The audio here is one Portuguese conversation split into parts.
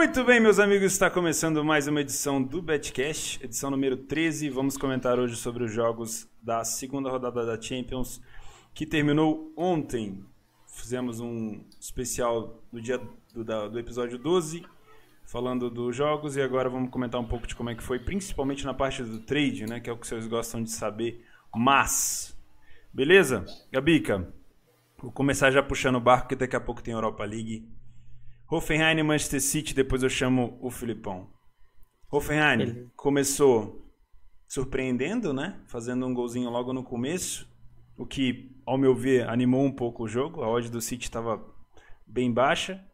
Muito bem, meus amigos, está começando mais uma edição do Betcast, edição número 13. Vamos comentar hoje sobre os jogos da segunda rodada da Champions, que terminou ontem. Fizemos um especial do dia do, da, do episódio 12, falando dos jogos, e agora vamos comentar um pouco de como é que foi, principalmente na parte do trade, né, que é o que vocês gostam de saber. Mas, beleza? Gabica, vou começar já puxando o barco, que daqui a pouco tem Europa League. Hoffenheim e Manchester City, depois eu chamo o Filipão. Hoffenheim começou surpreendendo, né? Fazendo um golzinho logo no começo, o que, ao meu ver, animou um pouco o jogo. A odd do City estava bem baixa.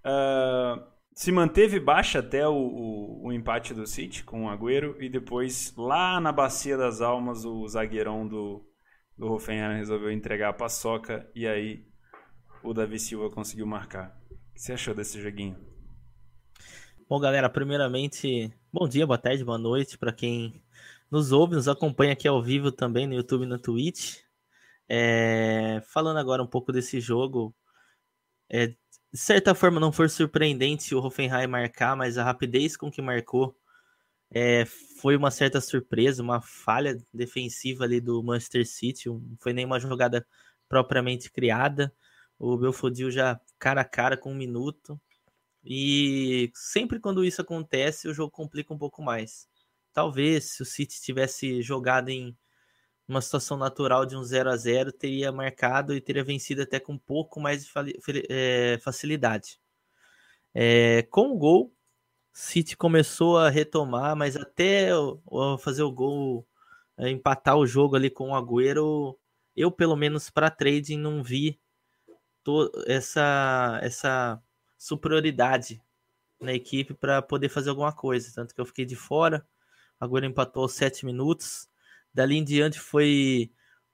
Uh, se manteve baixa até o, o, o, empate do City com o Agüero e depois, lá na Bacia das Almas, o zagueirão do, do Hoffenheim resolveu entregar a paçoca e aí o Davi Silva conseguiu marcar que você achou desse joguinho? Bom, galera, primeiramente, bom dia, boa tarde, boa noite para quem nos ouve, nos acompanha aqui ao vivo também no YouTube e na Twitch. É, falando agora um pouco desse jogo, é, de certa forma não foi surpreendente o Hoffenheim marcar, mas a rapidez com que marcou é, foi uma certa surpresa, uma falha defensiva ali do Manchester City, não foi nenhuma jogada propriamente criada. O Belfodil já cara a cara com um minuto. E sempre quando isso acontece, o jogo complica um pouco mais. Talvez se o City tivesse jogado em uma situação natural de um 0 a 0 teria marcado e teria vencido até com um pouco mais de é, facilidade. É, com o gol, City começou a retomar, mas até fazer o gol, é, empatar o jogo ali com o Agüero, eu pelo menos para trading não vi essa, essa superioridade na equipe para poder fazer alguma coisa. Tanto que eu fiquei de fora. Agora empatou aos 7 minutos. Dali em diante foi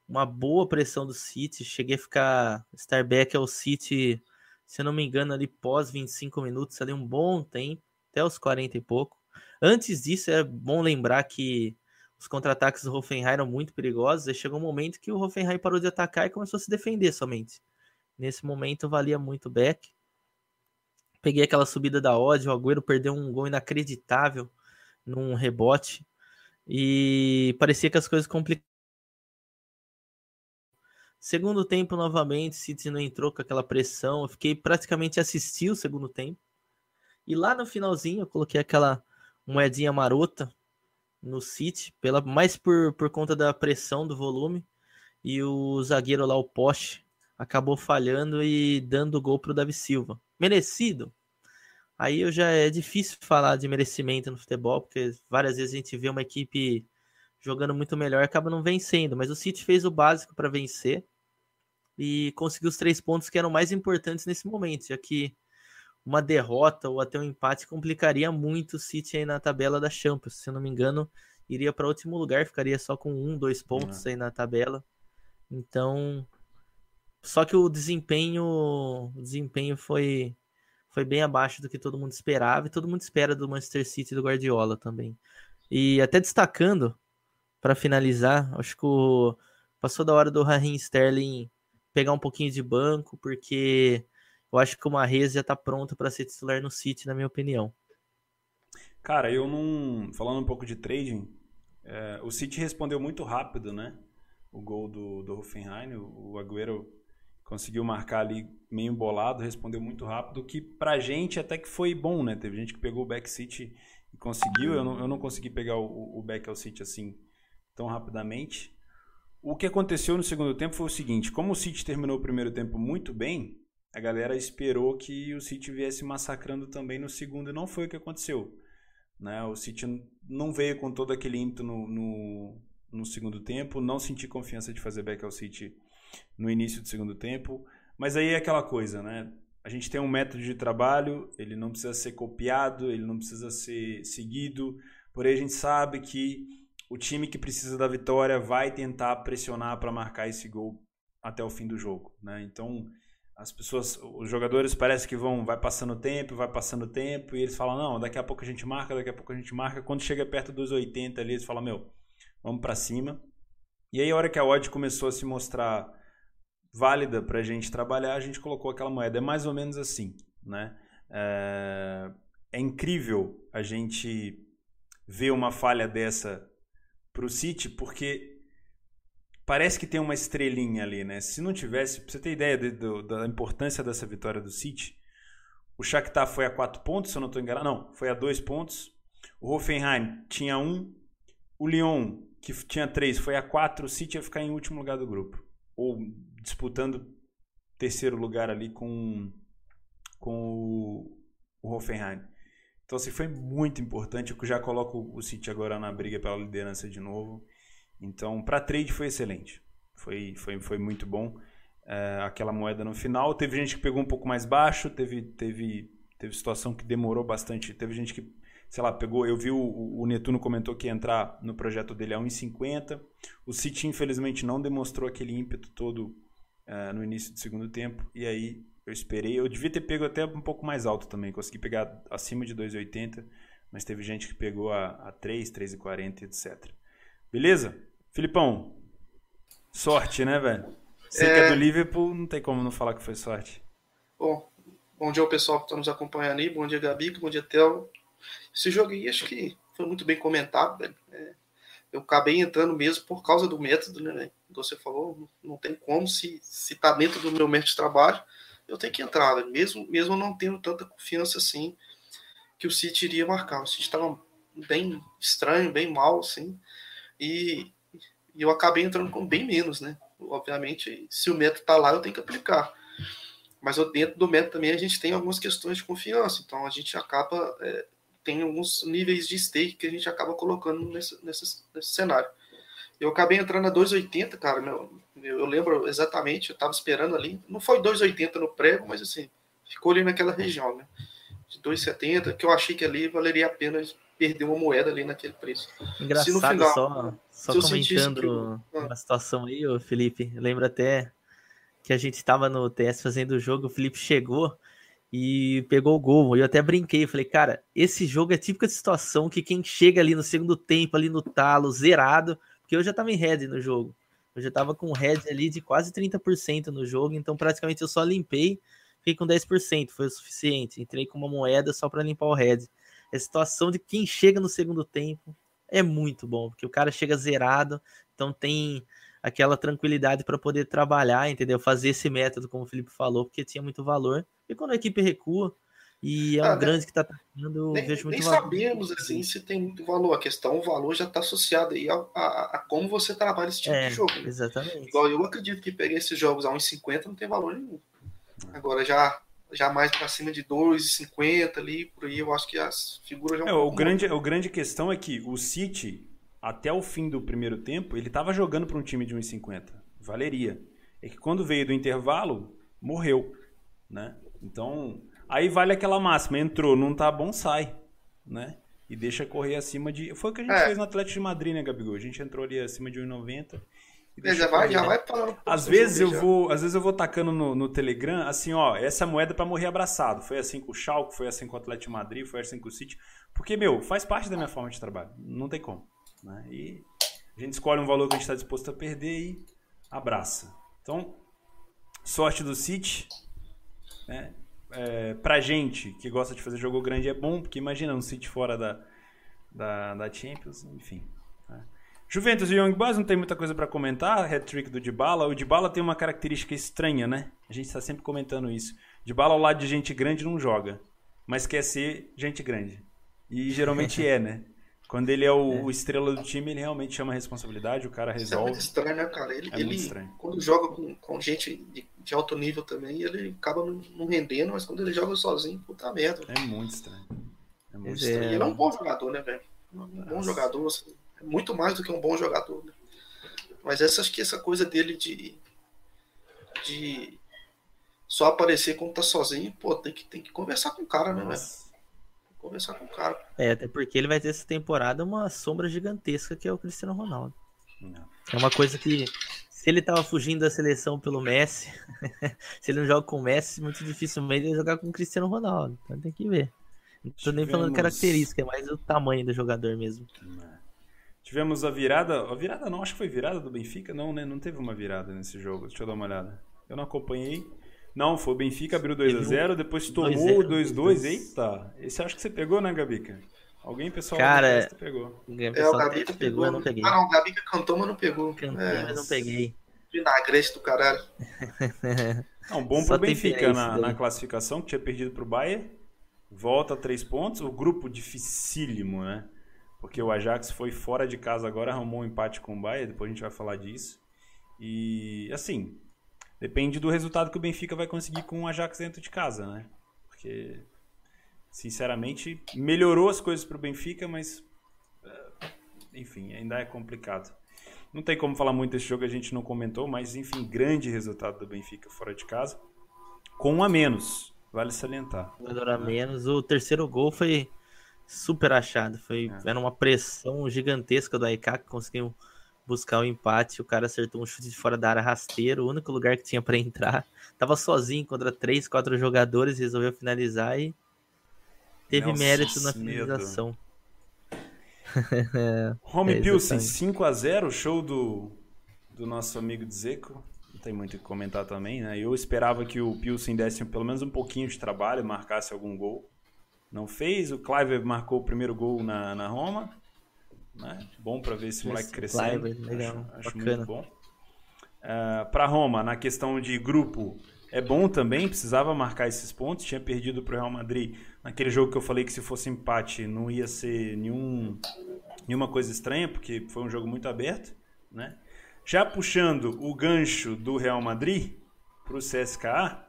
uma boa pressão do City. Cheguei a ficar Starback ao City, se eu não me engano, ali pós 25 minutos, ali um bom tempo, até os 40 e pouco. Antes disso, é bom lembrar que os contra-ataques do Hoffenheim eram muito perigosos. E chegou um momento que o Hoffenheim parou de atacar e começou a se defender somente. Nesse momento valia muito back. Peguei aquela subida da odd, o Agüero perdeu um gol inacreditável num rebote e parecia que as coisas complicavam. Segundo tempo, novamente, City não entrou com aquela pressão. Eu fiquei praticamente assistir o segundo tempo. E lá no finalzinho, eu coloquei aquela moedinha marota no City, pela, mais por, por conta da pressão do volume. E o zagueiro lá, o poste, acabou falhando e dando gol para o Davi Silva. Merecido? Aí eu já é difícil falar de merecimento no futebol, porque várias vezes a gente vê uma equipe jogando muito melhor e acaba não vencendo. Mas o City fez o básico para vencer e conseguiu os três pontos que eram mais importantes nesse momento, já que uma derrota ou até um empate complicaria muito o City aí na tabela da Champions. Se eu não me engano, iria para último lugar, ficaria só com um, dois pontos uhum. aí na tabela. Então, só que o desempenho, o desempenho foi, foi bem abaixo do que todo mundo esperava e todo mundo espera do Manchester City e do Guardiola também. E até destacando, para finalizar, acho que o, passou da hora do Raheem Sterling pegar um pouquinho de banco, porque eu acho que o Mahrez já está pronto para ser titular no City, na minha opinião. Cara, eu não. Falando um pouco de trading, é, o City respondeu muito rápido, né? O gol do, do Hoffenheim, o, o Agüero conseguiu marcar ali meio bolado, respondeu muito rápido, que pra gente até que foi bom, né? Teve gente que pegou o back City e conseguiu, eu não, eu não consegui pegar o, o back ao City assim tão rapidamente. O que aconteceu no segundo tempo foi o seguinte, como o City terminou o primeiro tempo muito bem, a galera esperou que o City viesse massacrando também no segundo e não foi o que aconteceu. Né? O City não veio com todo aquele ímpeto no, no, no segundo tempo, não senti confiança de fazer back ao City no início do segundo tempo. Mas aí é aquela coisa, né? A gente tem um método de trabalho, ele não precisa ser copiado, ele não precisa ser seguido, porém a gente sabe que o time que precisa da vitória vai tentar pressionar para marcar esse gol até o fim do jogo, né? Então, as pessoas, os jogadores parece que vão, vai passando tempo, vai passando tempo, e eles falam, não, daqui a pouco a gente marca, daqui a pouco a gente marca. Quando chega perto dos 80 ali, eles falam, meu, vamos para cima. E aí a hora que a odd começou a se mostrar válida para a gente trabalhar, a gente colocou aquela moeda. É mais ou menos assim, né? É, é incrível a gente ver uma falha dessa pro City, porque parece que tem uma estrelinha ali, né? Se não tivesse, pra você ter ideia de, de, da importância dessa vitória do City, o Shakhtar foi a quatro pontos, se eu não estou enganado. Não, foi a dois pontos. O Hoffenheim tinha um. O Lyon, que tinha três, foi a quatro. O City ia ficar em último lugar do grupo. Ou disputando terceiro lugar ali com, com o, o Hoffenheim. Então, assim, foi muito importante. Eu já coloco o City agora na briga pela liderança de novo. Então, para trade foi excelente. Foi, foi, foi muito bom é, aquela moeda no final. Teve gente que pegou um pouco mais baixo, teve, teve, teve situação que demorou bastante. Teve gente que, sei lá, pegou. Eu vi o, o Netuno comentou que ia entrar no projeto dele a 1,50. O City, infelizmente, não demonstrou aquele ímpeto todo é, no início do segundo tempo. E aí eu esperei. Eu devia ter pego até um pouco mais alto também. Consegui pegar acima de 2,80. Mas teve gente que pegou a, a 3, 3,40, etc. Beleza? Filipão, sorte, né, velho? Você é... que é do Liverpool, não tem como não falar que foi sorte. Bom, bom dia ao pessoal que está nos acompanhando aí. Bom dia, Gabi. Bom dia, Theo. Esse jogo aí acho que foi muito bem comentado, velho. É, eu acabei entrando mesmo por causa do método, né, velho? Você falou, não tem como, se, se tá dentro do meu método de trabalho, eu tenho que entrar, velho. Mesmo, mesmo não tendo tanta confiança assim que o City iria marcar. O City estava bem estranho, bem mal, assim. E, e eu acabei entrando com bem menos, né? Obviamente, se o método está lá, eu tenho que aplicar. Mas dentro do método também a gente tem algumas questões de confiança. Então a gente acaba é, tem alguns níveis de stake que a gente acaba colocando nesse, nesse, nesse cenário. Eu acabei entrando a 2,80, cara. Meu, eu lembro exatamente, eu estava esperando ali. Não foi 2,80 no prego, mas assim, ficou ali naquela região, né? De 2,70, que eu achei que ali valeria a pena perder uma moeda ali naquele preço. Engraçado, final, só, só comentando que... Ah. uma situação aí, ô Felipe, lembra até que a gente estava no TS fazendo o jogo, o Felipe chegou e pegou o gol. Eu até brinquei, falei, cara, esse jogo é típica situação que quem chega ali no segundo tempo, ali no talo, zerado, porque eu já tava em head no jogo. Eu já tava com head ali de quase 30% no jogo, então praticamente eu só limpei, fiquei com 10%, foi o suficiente. Entrei com uma moeda só para limpar o head a situação de quem chega no segundo tempo é muito bom, porque o cara chega zerado, então tem aquela tranquilidade para poder trabalhar, entendeu? Fazer esse método, como o Felipe falou, porque tinha muito valor. E quando a equipe recua e é um ah, grande que está atacando, eu nem, vejo muito nem valor. sabemos assim se tem muito valor. A questão, o valor já está associado aí a, a, a, como você trabalha esse tipo é, de jogo. Né? Exatamente. Igual eu acredito que peguei esses jogos a 1,50 não tem valor nenhum. Agora já já mais para cima de 2,50 ali, por aí, eu acho que as figuras já é, o grande O grande questão é que o City, até o fim do primeiro tempo, ele estava jogando para um time de 1,50. Valeria. É que quando veio do intervalo, morreu, né? Então, aí vale aquela máxima, entrou, não tá bom, sai, né? E deixa correr acima de... Foi o que a gente é. fez no Atlético de Madrid, né, Gabigol? A gente entrou ali acima de 1,90 é, já vai, já vai falando. Às vezes eu já. vou, às vezes eu vou tacando no, no Telegram, assim, ó, essa moeda é para morrer abraçado. Foi assim com o Schalke, foi assim com o Atlético Madrid, foi assim com o City, porque meu, faz parte da minha forma de trabalho. Não tem como, né? E a gente escolhe um valor que a gente está disposto a perder e abraça. Então, sorte do City, né? É, pra gente que gosta de fazer jogo grande é bom, porque imagina um City fora da, da, da Champions, enfim. Juventus e Young Boys não tem muita coisa para comentar. Hat-trick do Dybala. O Dybala tem uma característica estranha, né? A gente está sempre comentando isso. Dybala ao lado de gente grande não joga, mas quer ser gente grande. E geralmente é, né? Quando ele é o, é. o, estrela do time, ele realmente chama a responsabilidade, o cara resolve. Isso é muito estranho, né, cara? Ele, é ele quando joga com, com gente de, de, alto nível também, ele acaba não, não, rendendo, mas quando ele joga sozinho, puta merda. É muito estranho. É muito estranho. E ele é um bom jogador, né, velho? Um bom jogador, assim muito mais do que um bom jogador. Né? Mas essa, acho que essa coisa dele de, de só aparecer quando tá sozinho, pô, tem que, tem que conversar com o cara, né, velho? Conversar com o cara. É, até porque ele vai ter essa temporada uma sombra gigantesca que é o Cristiano Ronaldo. Não. É uma coisa que, se ele tava fugindo da seleção pelo Messi, se ele não joga com o Messi, muito dificilmente ele jogar com o Cristiano Ronaldo. Então tem que ver. Não tô nem falando característica, é mais o tamanho do jogador mesmo. Não. Tivemos a virada. A virada não, acho que foi virada do Benfica. Não, né? Não teve uma virada nesse jogo. Deixa eu dar uma olhada. Eu não acompanhei. Não, foi o Benfica abriu 2x0, depois tomou o 2x2. Eita, esse acho que você pegou, né, Gabica? Alguém, pessoal, Cara, pegou. É, o Gabica pegou, pegou, eu não peguei. Ah, não, o Gabica cantou, mas não pegou. Cantei, é, mas não peguei. Vinagrete do caralho. Não, bom pro Benfica na, na, classificação, que tinha perdido pro Bayern. Volta a três pontos. O grupo dificílimo, né? Porque o Ajax foi fora de casa agora, arrumou um empate com o Bayern, depois a gente vai falar disso. E, assim, depende do resultado que o Benfica vai conseguir com o Ajax dentro de casa, né? Porque sinceramente, melhorou as coisas para o Benfica, mas eh, enfim, ainda é complicado. Não tem como falar muito desse jogo, a gente não comentou, mas enfim, grande resultado do Benfica fora de casa, com um a menos, vale salientar. Um a menos, o terceiro gol foi super achado, foi é. era uma pressão gigantesca do AIK que conseguiu buscar o um empate, o cara acertou um chute de fora da área rasteiro, o único lugar que tinha para entrar, tava sozinho contra três, quatro jogadores, resolveu finalizar e teve Nossa, mérito na finalização. Home é, Pilsen 5x0, show do, do nosso amigo Dzeko. Não tem muito o que comentar também, né? Eu esperava que o Pilsen desse pelo menos um pouquinho de trabalho, marcasse algum gol. Não fez, o Clive marcou o primeiro gol na, na Roma. Né? Bom para ver esse moleque crescendo. Clive, legal, acho, acho muito bom. Uh, ah, para Roma, na questão de grupo, é bom também, precisava marcar esses pontos. Tinha perdido para o Real Madrid naquele jogo que eu falei que se fosse empate não ia ser nenhum, nenhuma coisa estranha, porque foi um jogo muito aberto. Né? Já puxando o gancho do Real Madrid para o CSKA,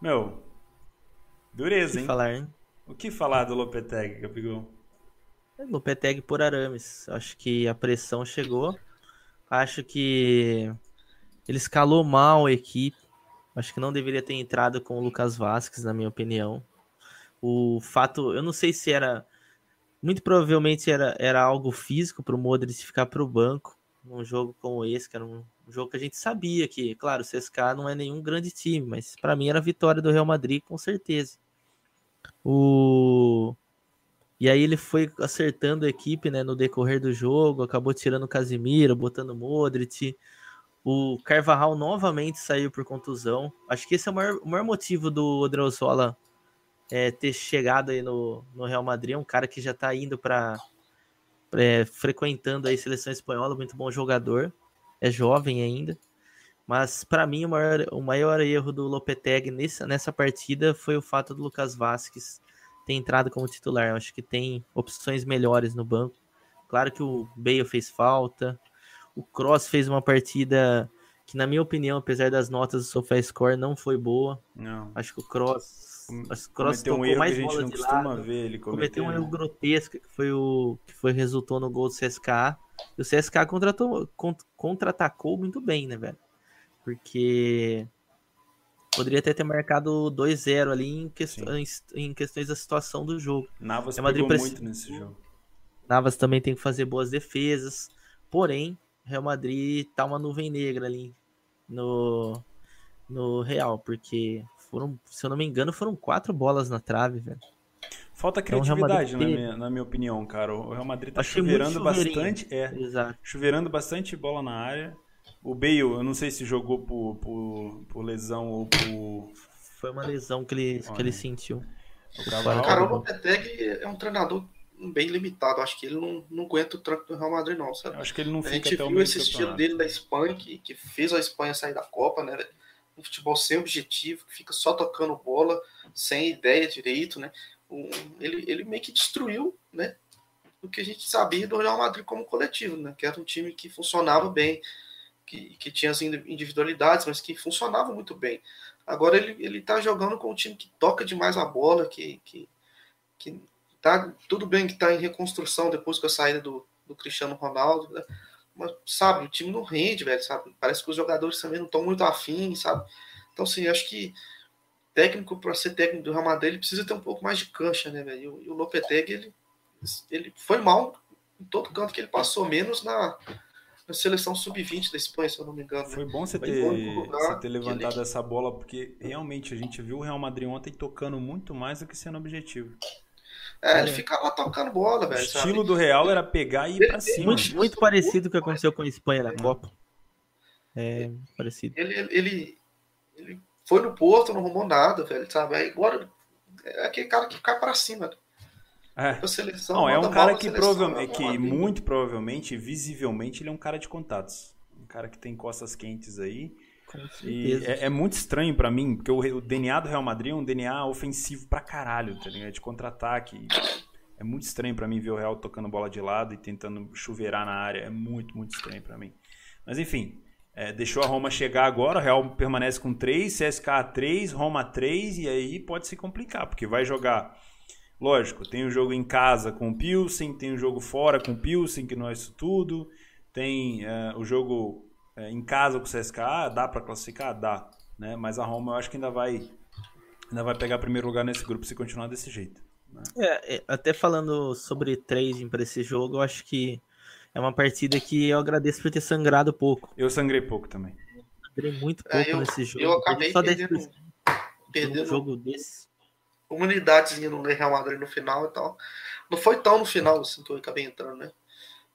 meu, dureza, hein? falar, hein? O que falar do Lopetegui, Gabigol? Lopetegui por Arames. Acho que a pressão chegou. Acho que ele escalou mal a equipe. Acho que não deveria ter entrado com o Lucas Vasquez, na minha opinião. O fato, eu não sei se era. Muito provavelmente era, era algo físico para o Modric ficar para o banco num jogo como esse, que era um jogo que a gente sabia que, claro, o CSK não é nenhum grande time, mas para mim era a vitória do Real Madrid com certeza. O e aí ele foi acertando a equipe, né, no decorrer do jogo, acabou tirando o Casimiro, botando o Modric, o Carvajal novamente saiu por contusão. Acho que esse é o maior, o maior motivo do Odriozola é, ter chegado aí no, no Real Madrid. É um cara que já está indo para é, frequentando a seleção espanhola, muito bom jogador. É jovem ainda. Mas para mim o maior, o maior erro do Lopetegui nessa, nessa partida foi o fato do Lucas Vasquez ter entrado como titular. Eu acho que tem opções melhores no banco. Claro que o Bale fez falta, o Cross fez uma partida que, na minha opinião, apesar das notas do SofaScore, não foi boa. Não. Acho que o Cross, o Cross cometeu um erro mais que a gente não costuma lado, ver ele cometeu. um erro grotesco que foi o que foi resultou no gol do CSKA. E o CSKA contratou, contra-atacou muito bem, né, velho? Porque poderia até ter marcado 2-0 ali em questões, em questões da situação do jogo. Navas pegou muito nesse jogo. Navas também tem que fazer boas defesas. Porém, Real Madrid tá uma nuvem negra ali no, no Real, porque foram, se eu não me engano, foram quatro bolas na trave, velho. Falta então, criatividade, então, na, minha, na minha opinião, cara. O Real Madrid tá Achei chuveirando bastante. É, Exato. chuveirando bastante bola na área. O Bale, eu não sei se jogou por, por, por lesão ou por. Foi uma lesão que ele, que ele sentiu. O Cara, o Lopetegui é um treinador bem limitado. Acho que ele não, não aguenta o tranco do Real Madrid, não, sabe? acho que ele não fica A gente viu esse estilo dele da Espanha, que, que fez a Espanha sair da Copa, né? Um futebol sem objetivo, que fica só tocando bola, sem ideia direito, né? Um, ele, ele meio que destruiu, né? O que a gente sabia do Real Madrid como coletivo, né? Que era um time que funcionava bem, que, que tinha as individualidades, mas que funcionava muito bem. Agora ele, ele tá jogando com um time que toca demais a bola, que, que, que Tá, tudo bem que está em reconstrução depois com a saída do, do Cristiano Ronaldo, né? mas sabe, o time não rende, velho, sabe? Parece que os jogadores também não estão muito afins, sabe? Então, assim, acho que técnico, para ser técnico do Real Madrid, ele precisa ter um pouco mais de cancha, né, velho? E o Lopetegui, ele, ele foi mal em todo canto que ele passou, menos na, na seleção sub-20 da Espanha, se eu não me engano. Foi bom você ter, você ter levantado ele... essa bola, porque realmente a gente viu o Real Madrid ontem tocando muito mais do que sendo objetivo. É, ele fica lá tocando bola, velho. O estilo sabe? do Real era pegar e ir pra cima. Muito, muito parecido com o que aconteceu com a Espanha na Copa. É, parecido. Ele, ele, ele Foi no Porto, não arrumou nada, velho, sabe? Aí agora é aquele cara que cai para cima. É. A seleção, não, é um cara que, provavelmente, que muito provavelmente, visivelmente, ele é um cara de contatos. Um cara que tem costas quentes aí. E é, é, muito estranho para mim, porque o, o, DNA do Real Madrid é um DNA ofensivo pra caralho, tá ligado? De contra-ataque. É muito estranho para mim ver o Real tocando bola de lado e tentando chuveirar na área. É muito, muito estranho para mim. Mas enfim, é, deixou a Roma chegar agora, o Real permanece com 3, CSK 3, Roma 3, e aí pode se complicar, porque vai jogar. Lógico, tem o jogo em casa com o Pilsen, tem o jogo fora com o Pilsen, que não é isso tudo. Tem é, o jogo é, em casa com o CSKA, dá para classificar? Dá. Né? Mas a Roma eu acho que ainda vai, ainda vai pegar primeiro lugar nesse grupo se continuar desse jeito. Né? É, é até falando sobre trading para esse jogo, eu acho que é uma partida que eu agradeço por ter sangrado pouco. Eu sangrei pouco também. Sangrei muito pouco é, eu, nesse jogo. Eu acabei só perdendo, perdendo um jogo desse. Uma unidadezinha no Real Madrid no final e tal. Não foi tão no final assim que eu acabei entrando, né?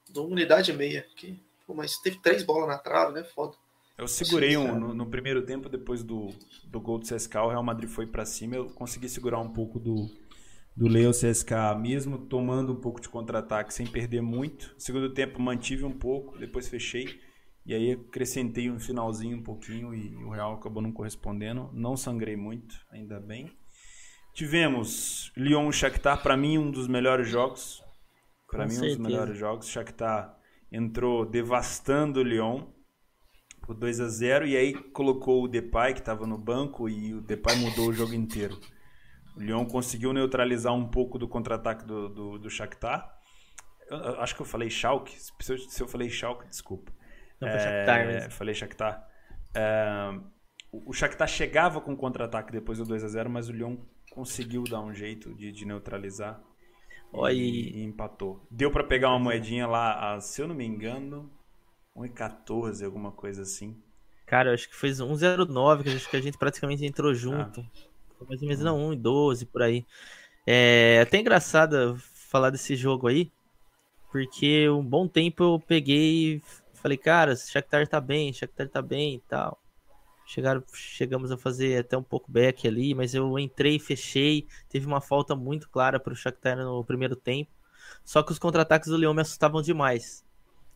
De uma unidade e meia. Que, pô, mas teve três bolas na trave, né? Foda. Eu segurei um no, no, primeiro tempo, depois do, do gol do CSK, o Real Madrid foi para cima, eu consegui segurar um pouco do, do Leo CSK, mesmo tomando um pouco de contra-ataque sem perder muito. Segundo tempo mantive um pouco, depois fechei. E aí acrescentei um finalzinho um pouquinho e o Real acabou não correspondendo. Não sangrei muito, ainda bem. Tivemos Lyon e Shakhtar, para mim um dos melhores jogos. Para mim certeza. um dos melhores jogos. Shakhtar entrou devastando o Lyon por 2 a 0 e aí colocou o Depay que estava no banco e o Depay mudou o jogo inteiro. O Lyon conseguiu neutralizar um pouco do contra-ataque do, do, do Shakhtar. Eu, eu, acho que eu falei Schalke. Se eu, se eu falei Schalke, desculpa. Não, foi é, Shakhtar mesmo. Falei Shakhtar. É, o Shakhtar chegava com contra-ataque depois do 2 a 0 mas o Lyon conseguiu dar um jeito de, de neutralizar. E, e, empatou. Deu para pegar uma moedinha lá, a, se eu não me engano, 1,14, alguma coisa assim. Cara, eu acho que foi 1,09, que acho que a gente praticamente entrou junto. Ah mais ou menos não, 1 e 12 por aí. É até engraçado falar desse jogo aí, porque um bom tempo eu peguei e falei, cara, Shakhtar tá bem, Shakhtar tá bem e tal. Chegaram, chegamos a fazer até um pouco back ali, mas eu entrei, fechei, teve uma falta muito clara para o Shakhtar no primeiro tempo. Só que os contra-ataques do Leão me assustavam demais.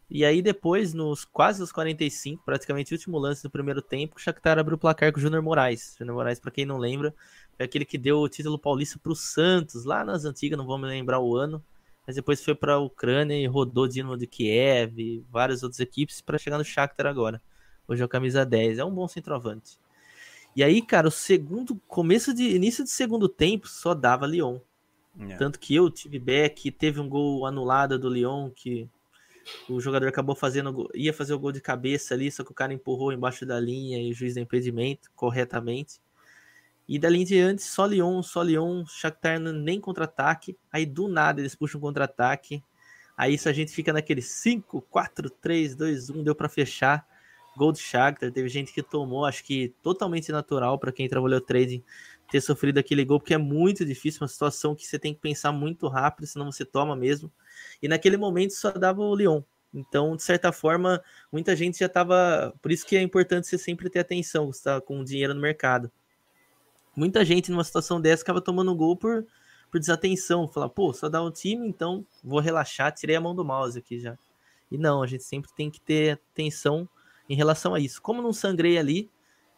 E aí depois, nos quase os 45, praticamente o último lance do primeiro tempo, o Shakhtar abriu o placar com o Júnior Moraes. Júnior Moraes, para quem não lembra, é aquele que deu o título paulista para o Santos, lá nas antigas, não vou me lembrar o ano, mas depois foi para a Ucrânia e rodou Dinamo de Kiev e várias outras equipes para chegar no Shakhtar agora. Hoje é o camisa 10, é um bom centroavante. E aí, cara, o segundo, começo de início de segundo tempo só dava Lyon. Yeah. É. Tanto que eu tive back, teve um gol anulado do Lyon que o jogador acabou fazendo, ia fazer o gol de cabeça ali, só que o cara empurrou embaixo da linha e o juiz deu impedimento corretamente. E dali em diante, só Lyon, só Lyon, Shakhtar nem contra-ataque. Aí do nada eles puxam um contra-ataque. Aí isso a gente fica naquele 5, 4, 3, 2, 1, deu para fechar. Gol do Shakhtar, teve gente que tomou, acho que totalmente natural para quem trabalhou trading ter sofrido aquele gol, porque é muito difícil, uma situação que você tem que pensar muito rápido, senão você toma mesmo. E naquele momento só dava o Lyon. Então, de certa forma, muita gente já estava. Por isso que é importante você sempre ter atenção, você está com dinheiro no mercado. Muita gente numa situação dessa acaba tomando gol por, por desatenção. Falar, pô, só dá um time, então vou relaxar, tirei a mão do mouse aqui já. E não, a gente sempre tem que ter atenção em relação a isso. Como não sangrei ali,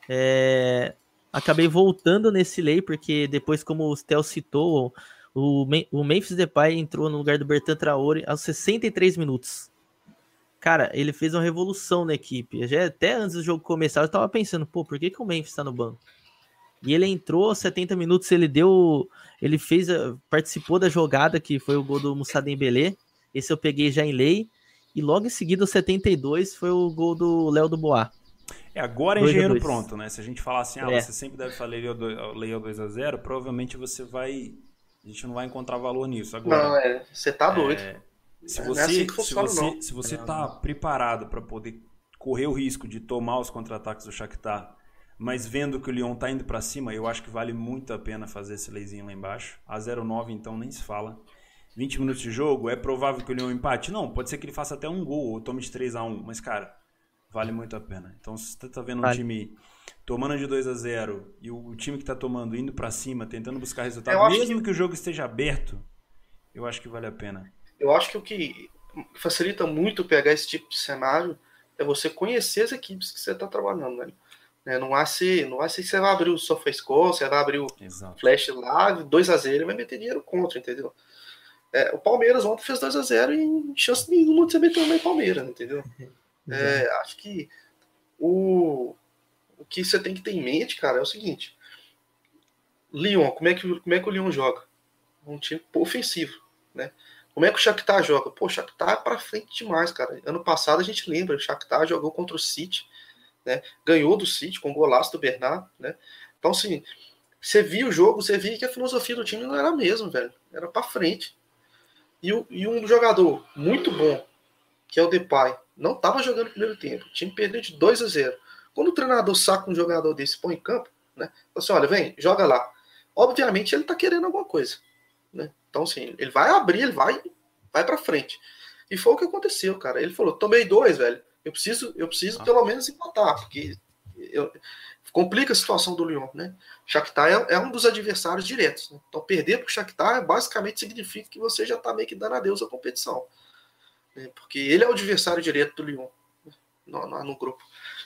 é... acabei voltando nesse lei, porque depois, como o Stel citou, o, o Memphis Depay entrou no lugar do Bertrand Traore aos 63 minutos. Cara, ele fez uma revolução na equipe. Já até antes do jogo começar, eu tava pensando, pô, por que, que o Memphis tá no banco? E ele entrou 70 minutos, ele deu. Ele fez. Participou da jogada que foi o gol do Moussa Dembélé. Esse eu peguei já em lei. E logo em seguida, o 72 foi o gol do Léo do Bois. É, agora é engenheiro pronto, né? Se a gente falar assim, ah, é. você sempre deve falar Leio 2 a 0 provavelmente você vai a gente não vai encontrar valor nisso. Agora, não, é. Você tá doido. É, se, você, é assim se você, se você tá preparado para poder correr o risco de tomar os contra-ataques do Shakhtar, mas vendo que o Lyon tá indo para cima, eu acho que vale muito a pena fazer esse leizinho lá embaixo. A 0,9 então nem se fala. 20 minutos de jogo, é provável que o Lyon empate? Não, pode ser que ele faça até um gol ou tome de 3 a 1 mas cara, Vale muito a pena. Então, se você tá vendo um Vale. time tomando de 2 a 0 e o, time que tá tomando indo pra cima, tentando buscar resultado, mesmo que... o jogo esteja aberto, eu acho que vale a pena. Eu acho que o que facilita muito pegar esse tipo de cenário é você conhecer as equipes que você está trabalhando, velho. Né, Não vai ser, não vai ser que você vai abrir o SofaScore, você vai abrir o Exato. Flash lá, 2x0, ele vai meter dinheiro contra, entendeu? É, o Palmeiras ontem fez 2x0 e chance nenhuma de meter um no Palmeiras, entendeu? É, acho que o, o que você tem que ter em mente, cara, é o seguinte: Lyon, como é que, como é que o Lyon joga? Um time ofensivo, né? Como é que o Shakhtar joga? Pô, o Shakhtar é pra frente demais, cara. Ano passado a gente lembra, o Shakhtar jogou contra o City, né? Ganhou do City com o golaço do Bernard, né? Então, assim, você via o jogo, você via que a filosofia do time não era a mesma, velho. Era pra frente. E, o- e um jogador muito bom, que é o Depay, não estava jogando no primeiro tempo. O time perdeu de 2 a 0. Quando o treinador saca um jogador desse e põe em campo, né? Fala assim, olha, vem, joga lá. Obviamente ele tá querendo alguma coisa, né? Então, assim, ele vai abrir, ele vai, vai para frente. E foi o que aconteceu, cara. Ele falou, tomei dois, velho. Eu preciso, eu preciso Ah. pelo menos empatar, porque eu- complica a situação do Lyon, né? Shakhtar é, é um dos adversários diretos. Né? Então, perder para o Shakhtar basicamente significa que você já está meio que dando adeus à competição. né? Porque ele é o adversário direto do Lyon né? no, no- no grupo.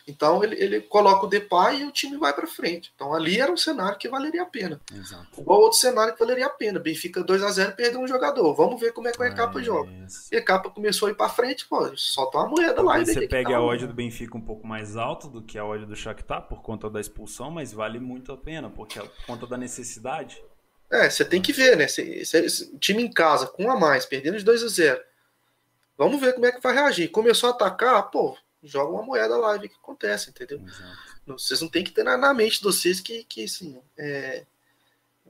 Então, ele, ele coloca o Depay e o time vai para frente. Então, ali era um cenário que valeria a pena. Exato. Igual outro cenário que valeria a pena. Benfica 2 a 0 perdeu um jogador. Vamos ver como é que o Recapa É joga. isso. E a Recapa começou a ir para frente, pô, solta uma moeda lá Talvez e vê você pegue tá, a odd do Benfica um pouco mais alta do que a odd do Shakhtar por conta da expulsão, mas vale muito a pena, porque é por conta da necessidade. É, você tem que ver, né? Se, se- se- time em casa, com um a mais, perdendo de 2 a 0 Vamos ver como é que vai reagir. Começou a atacar, pô, joga uma moeda lá e vê o que acontece, entendeu? Não- Vocês não tem que ter na, na mente de vocês que, que assim, é,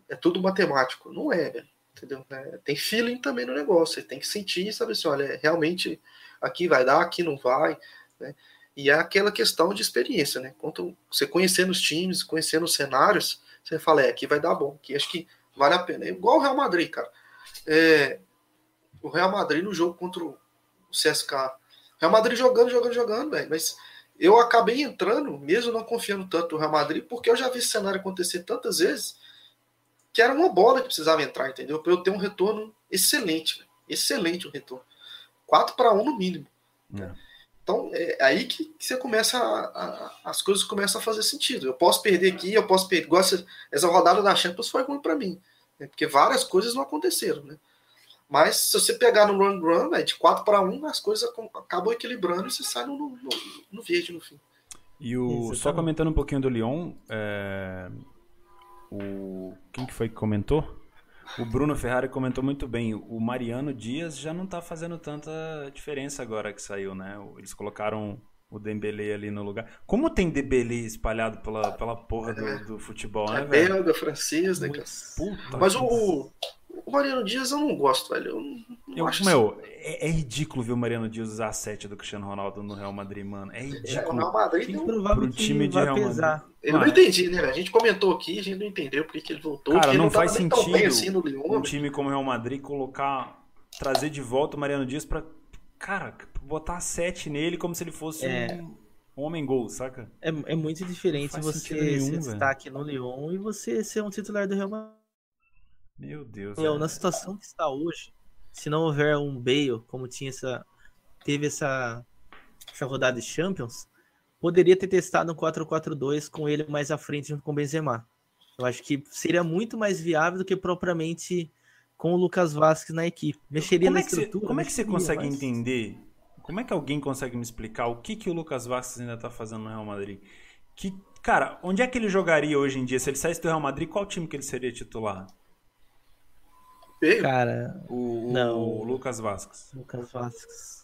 é tudo matemático. Não é, velho. Entendeu? É, tem feeling também no negócio. Você tem que sentir e saber assim, olha, realmente aqui vai dar, aqui não vai. Né? E é aquela questão de experiência, né? Quanto você conhecendo os times, conhecendo os cenários, você fala, é, aqui vai dar bom, aqui acho que vale a pena. É igual o Real Madrid, cara. É, o Real Madrid no jogo contra o CSK. Real Madrid jogando, jogando, jogando, velho. Mas eu acabei entrando, mesmo não confiando tanto no Real Madrid, porque eu já vi esse cenário acontecer tantas vezes que era uma bola que precisava entrar, entendeu? Para eu ter um retorno excelente, velho. excelente o retorno. 4 para 1 no mínimo. É. Então é aí que, que você começa a, a- as coisas começam a fazer sentido. Eu posso perder aqui, eu posso perder. Igual essa, essa rodada da Champions foi ruim para mim, né? porque várias coisas não aconteceram, né? Mas se você pegar no run run, né, de 4 para 1, as coisas acabam equilibrando e você sai no, no, no verde no fim. E o, só comentando um pouquinho do Lyon, é, o, quem que foi que comentou? O Bruno Ferrari comentou muito bem. O Mariano Dias já não tá fazendo tanta diferença agora que saiu, né? Eles colocaram o Dembele ali no lugar. Como tem Dembele espalhado pela, pela porra do, do futebol, né, É velho? belga, francês, né? Puta Mas que- o, o Mariano Dias eu não gosto, velho. Eu não, não Eu, acho meu, é, é ridículo ver o Mariano Dias usar a 7 do Cristiano Ronaldo no Real Madrid, mano. É assim. É, o ridículo. Real Madrid tem um- time de Real Madrid. Eu não é. entendi, né? velho? A gente comentou aqui, a gente não entendeu por que ele voltou. Cara, ele não tava faz sentido assim no Lyon, um velho. time como o Real Madrid colocar, trazer de volta o Mariano Dias pra, cara, botar 7 nele como se ele fosse É. um homem-gol, saca? É, é muito diferente Não você nenhum, ser destaque no Lyon e você ser um titular do Real Madrid. Meu Deus. É. na situação que está hoje, se não houver um Bale, como tinha essa. Teve essa, essa rodada de Champions, poderia ter testado um 4-4-2 com ele mais à frente junto com o Benzema. Eu acho que seria muito mais viável do que propriamente com o Lucas Vasquez na equipe. Mexeria Como na é que você, estrutura. como é que você consegue mas- entender? Como é que alguém consegue me explicar o que, que o Lucas Vasquez ainda tá fazendo no Real Madrid? Que, cara, onde é que ele jogaria hoje em dia? Se ele saísse do Real Madrid, qual time que ele seria titular? Feio. Cara, O, o- Não. o Lucas Vasquez. Lucas Vasquez.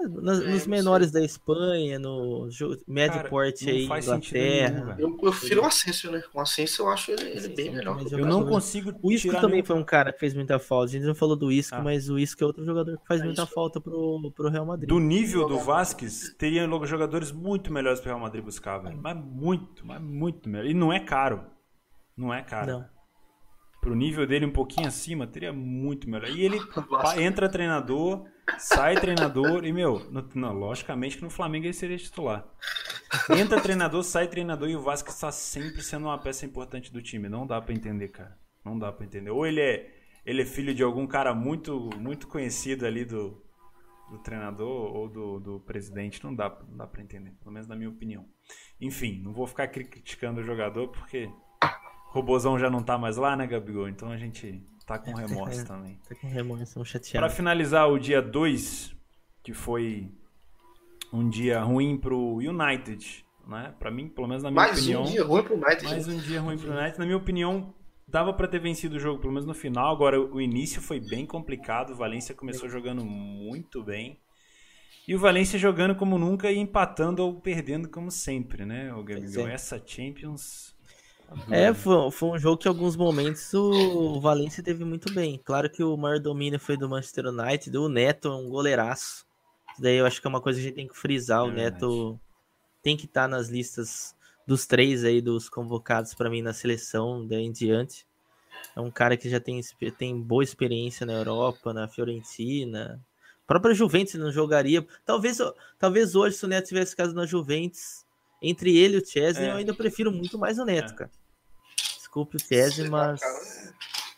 É, nos não menores da Espanha, no médio Cara, porte aí, nenhum, Inglaterra. velho. Eu, eu prefiro o Asensio, né? O Asensio eu acho ele, ele bem é melhor. Eu não consigo O Isco tirar também nenhum- foi um cara que fez muita falta. A gente não falou do Isco, Ah. mas o Isco é outro jogador que faz É muita isso. falta pro, pro Real Madrid. Do nível do Vasquez, teria logo jogadores muito melhores para o Real Madrid buscar, velho. Mas muito, mas muito melhor. E não é caro. Não é caro. Não. Pro nível dele um pouquinho acima, teria muito melhor. E ele entra treinador, sai treinador, e, meu, no, não, logicamente que no Flamengo ele seria titular. Entra treinador, sai treinador, e o Vasco está sempre sendo uma peça importante do time. Não dá para entender, cara. Não dá para entender. Ou ele é, ele é filho de algum cara muito, muito conhecido ali do, do treinador ou do, do presidente. Não dá, não dá para entender, pelo menos na minha opinião. Enfim, não vou ficar criticando o jogador porque Robozão já não tá mais lá, né, Gabigol? Então a gente tá com remorso também. Tá com remorso, estamos chateados. Para finalizar o dia 2, que foi um dia ruim pro United, né? Para mim, pelo menos na minha mais opinião. Mais um dia ruim pro United. Mais um dia ruim pro United. Na minha opinião, dava para ter vencido o jogo, pelo menos no final. Agora, o início foi bem complicado. O Valência começou jogando muito bem. E o Valência jogando como nunca e empatando ou perdendo como sempre, né, o Gabigol? É. Essa Champions é, foi, foi, um jogo que em alguns momentos o Valencia teve muito bem. Claro que o maior domínio foi do Manchester United, o Neto é um goleiraço. Isso daí eu acho que é uma coisa que a gente tem que frisar. É o Neto tem que estar tá nas listas dos três aí dos convocados para mim na seleção daí em diante. É um cara que já tem, tem boa experiência na Europa, na Fiorentina. A própria Juventus não jogaria. Talvez, talvez hoje, se o Neto tivesse caso na Juventus, entre ele e o Chesney, é. eu ainda prefiro muito mais o Neto, é. cara. Desculpe o Chesney, mas.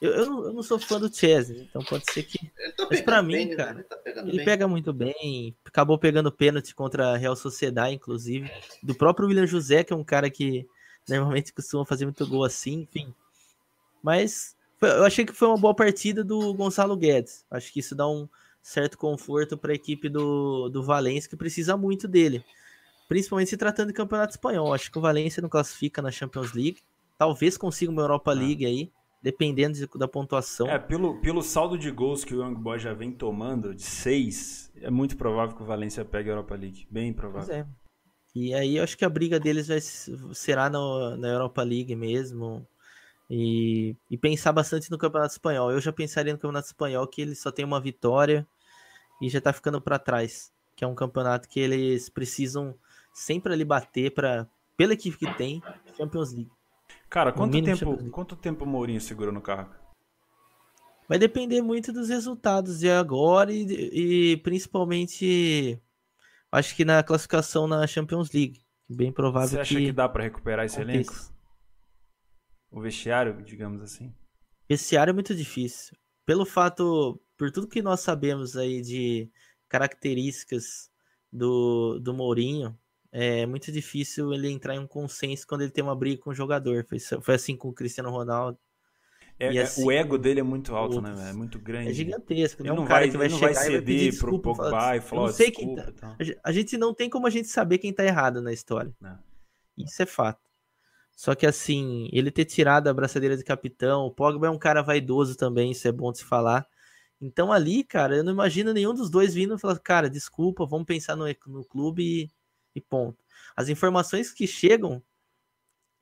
Eu, eu, não, eu não sou fã do Chesney, então pode ser que. Tá mas pra mim, bem, né? cara, ele, tá ele pega muito bem. Acabou pegando pênalti contra a Real Sociedade, inclusive. Do próprio William José, que é um cara que normalmente costuma fazer muito gol assim, enfim. Mas eu achei que foi uma boa partida do Gonçalo Guedes. Acho que isso dá um certo conforto para a equipe do, do Valência, que precisa muito dele principalmente se tratando de campeonato espanhol. Acho que o Valência não classifica na Champions League. Talvez consiga uma Europa ah. League aí, dependendo de, da pontuação. É, pelo, pelo saldo de gols que o Young Boy já vem tomando, de seis, é muito provável que o Valência pegue a Europa League. Bem provável. É. E aí eu acho que a briga deles vai, será no, na Europa League mesmo. E, e, pensar bastante no Campeonato Espanhol. Eu já pensaria no Campeonato Espanhol que ele só tem uma vitória e já tá ficando para trás. Que é um campeonato que eles precisam sempre ali bater para pela equipe que tem, Champions League. Cara, quanto tempo, quanto tempo o Mourinho segurou no carro? Vai depender muito dos resultados de agora e, e principalmente acho que na classificação na Champions League. Bem provável Você acha que, que dá para recuperar esse elenco? O vestiário, digamos assim. Vestiário é muito difícil. Pelo fato, por tudo que nós sabemos aí de características do, do Mourinho, é muito difícil ele entrar em um consenso quando ele tem uma briga com o jogador. Foi, foi assim com o Cristiano Ronaldo. É, é assim, o ego dele é muito alto, outros, né? É muito grande. É gigantesco. Ele não, é um vai, que vai não vai ceder pro Pogba e falar, não sei quem tá, A gente não tem como a gente saber quem tá errado na história. Não. Isso é fato. Só que assim, ele ter tirado a braçadeira de capitão, o Pogba é um cara vaidoso também, isso é bom de se falar. Então ali, cara, eu não imagino nenhum dos dois vindo e falar, cara, desculpa, vamos pensar no, no clube e e ponto. As informações que chegam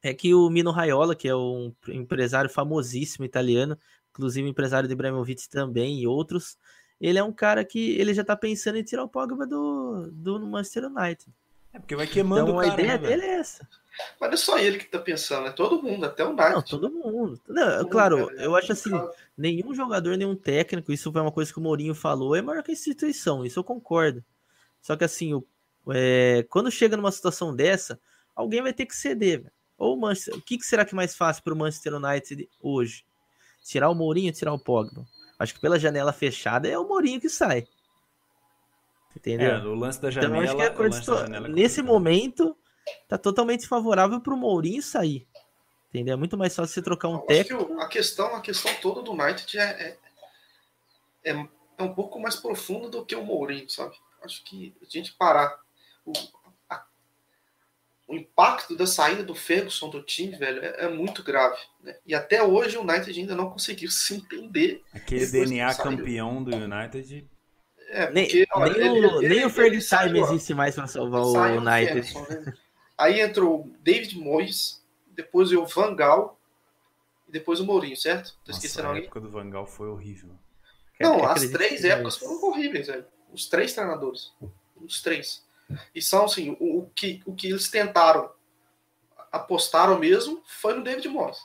é que o Mino Raiola, que é um empresário famosíssimo italiano, inclusive empresário de Ibrahimovic também e outros, ele é um cara que ele já tá pensando em tirar o Pogba do, do Manchester United. É porque vai queimando então, o cara, a ideia né, dele é essa. Mas não é só ele que tá pensando, é todo mundo, até o United. Não, todo mundo. Não, todo claro, mundo, eu acho assim, nenhum jogador, nenhum técnico, isso foi uma coisa que o Mourinho falou, é maior que a instituição, isso eu concordo. Só que assim, o é, quando chega numa situação dessa, alguém vai ter que ceder. Ou o Manchester, o que, que será que é mais fácil para o Manchester United hoje? Tirar o Mourinho ou tirar o Pogba? Acho que pela janela fechada é o Mourinho que sai. Entendeu? É, o lance da janela. Então, acho que é da janela é nesse momento tá totalmente favorável para o Mourinho sair. Entendeu? É muito mais fácil você trocar um técnico. Que a questão, a questão toda do United é, é, é, é um pouco mais profunda do que o Mourinho, sabe? Acho que a gente parar o, a, o impacto da saída do Ferguson do time, velho, é, é muito grave. Né? E até hoje o United ainda não conseguiu se entender. Aquele DNA campeão do United. É, porque, nem, olha, nem, ele, o, ele, nem o Ferguson existe mais para salvar o United. Ferguson, né? Aí entrou o David Moyes, depois o Van Gaal e depois o Mourinho, certo? Tô Nossa, a época do Van Gaal foi horrível. Não, as três épocas foram horríveis, velho. Os três treinadores. Os três. E são assim, o, o, que, o que eles tentaram, apostaram mesmo, foi no David Moyes.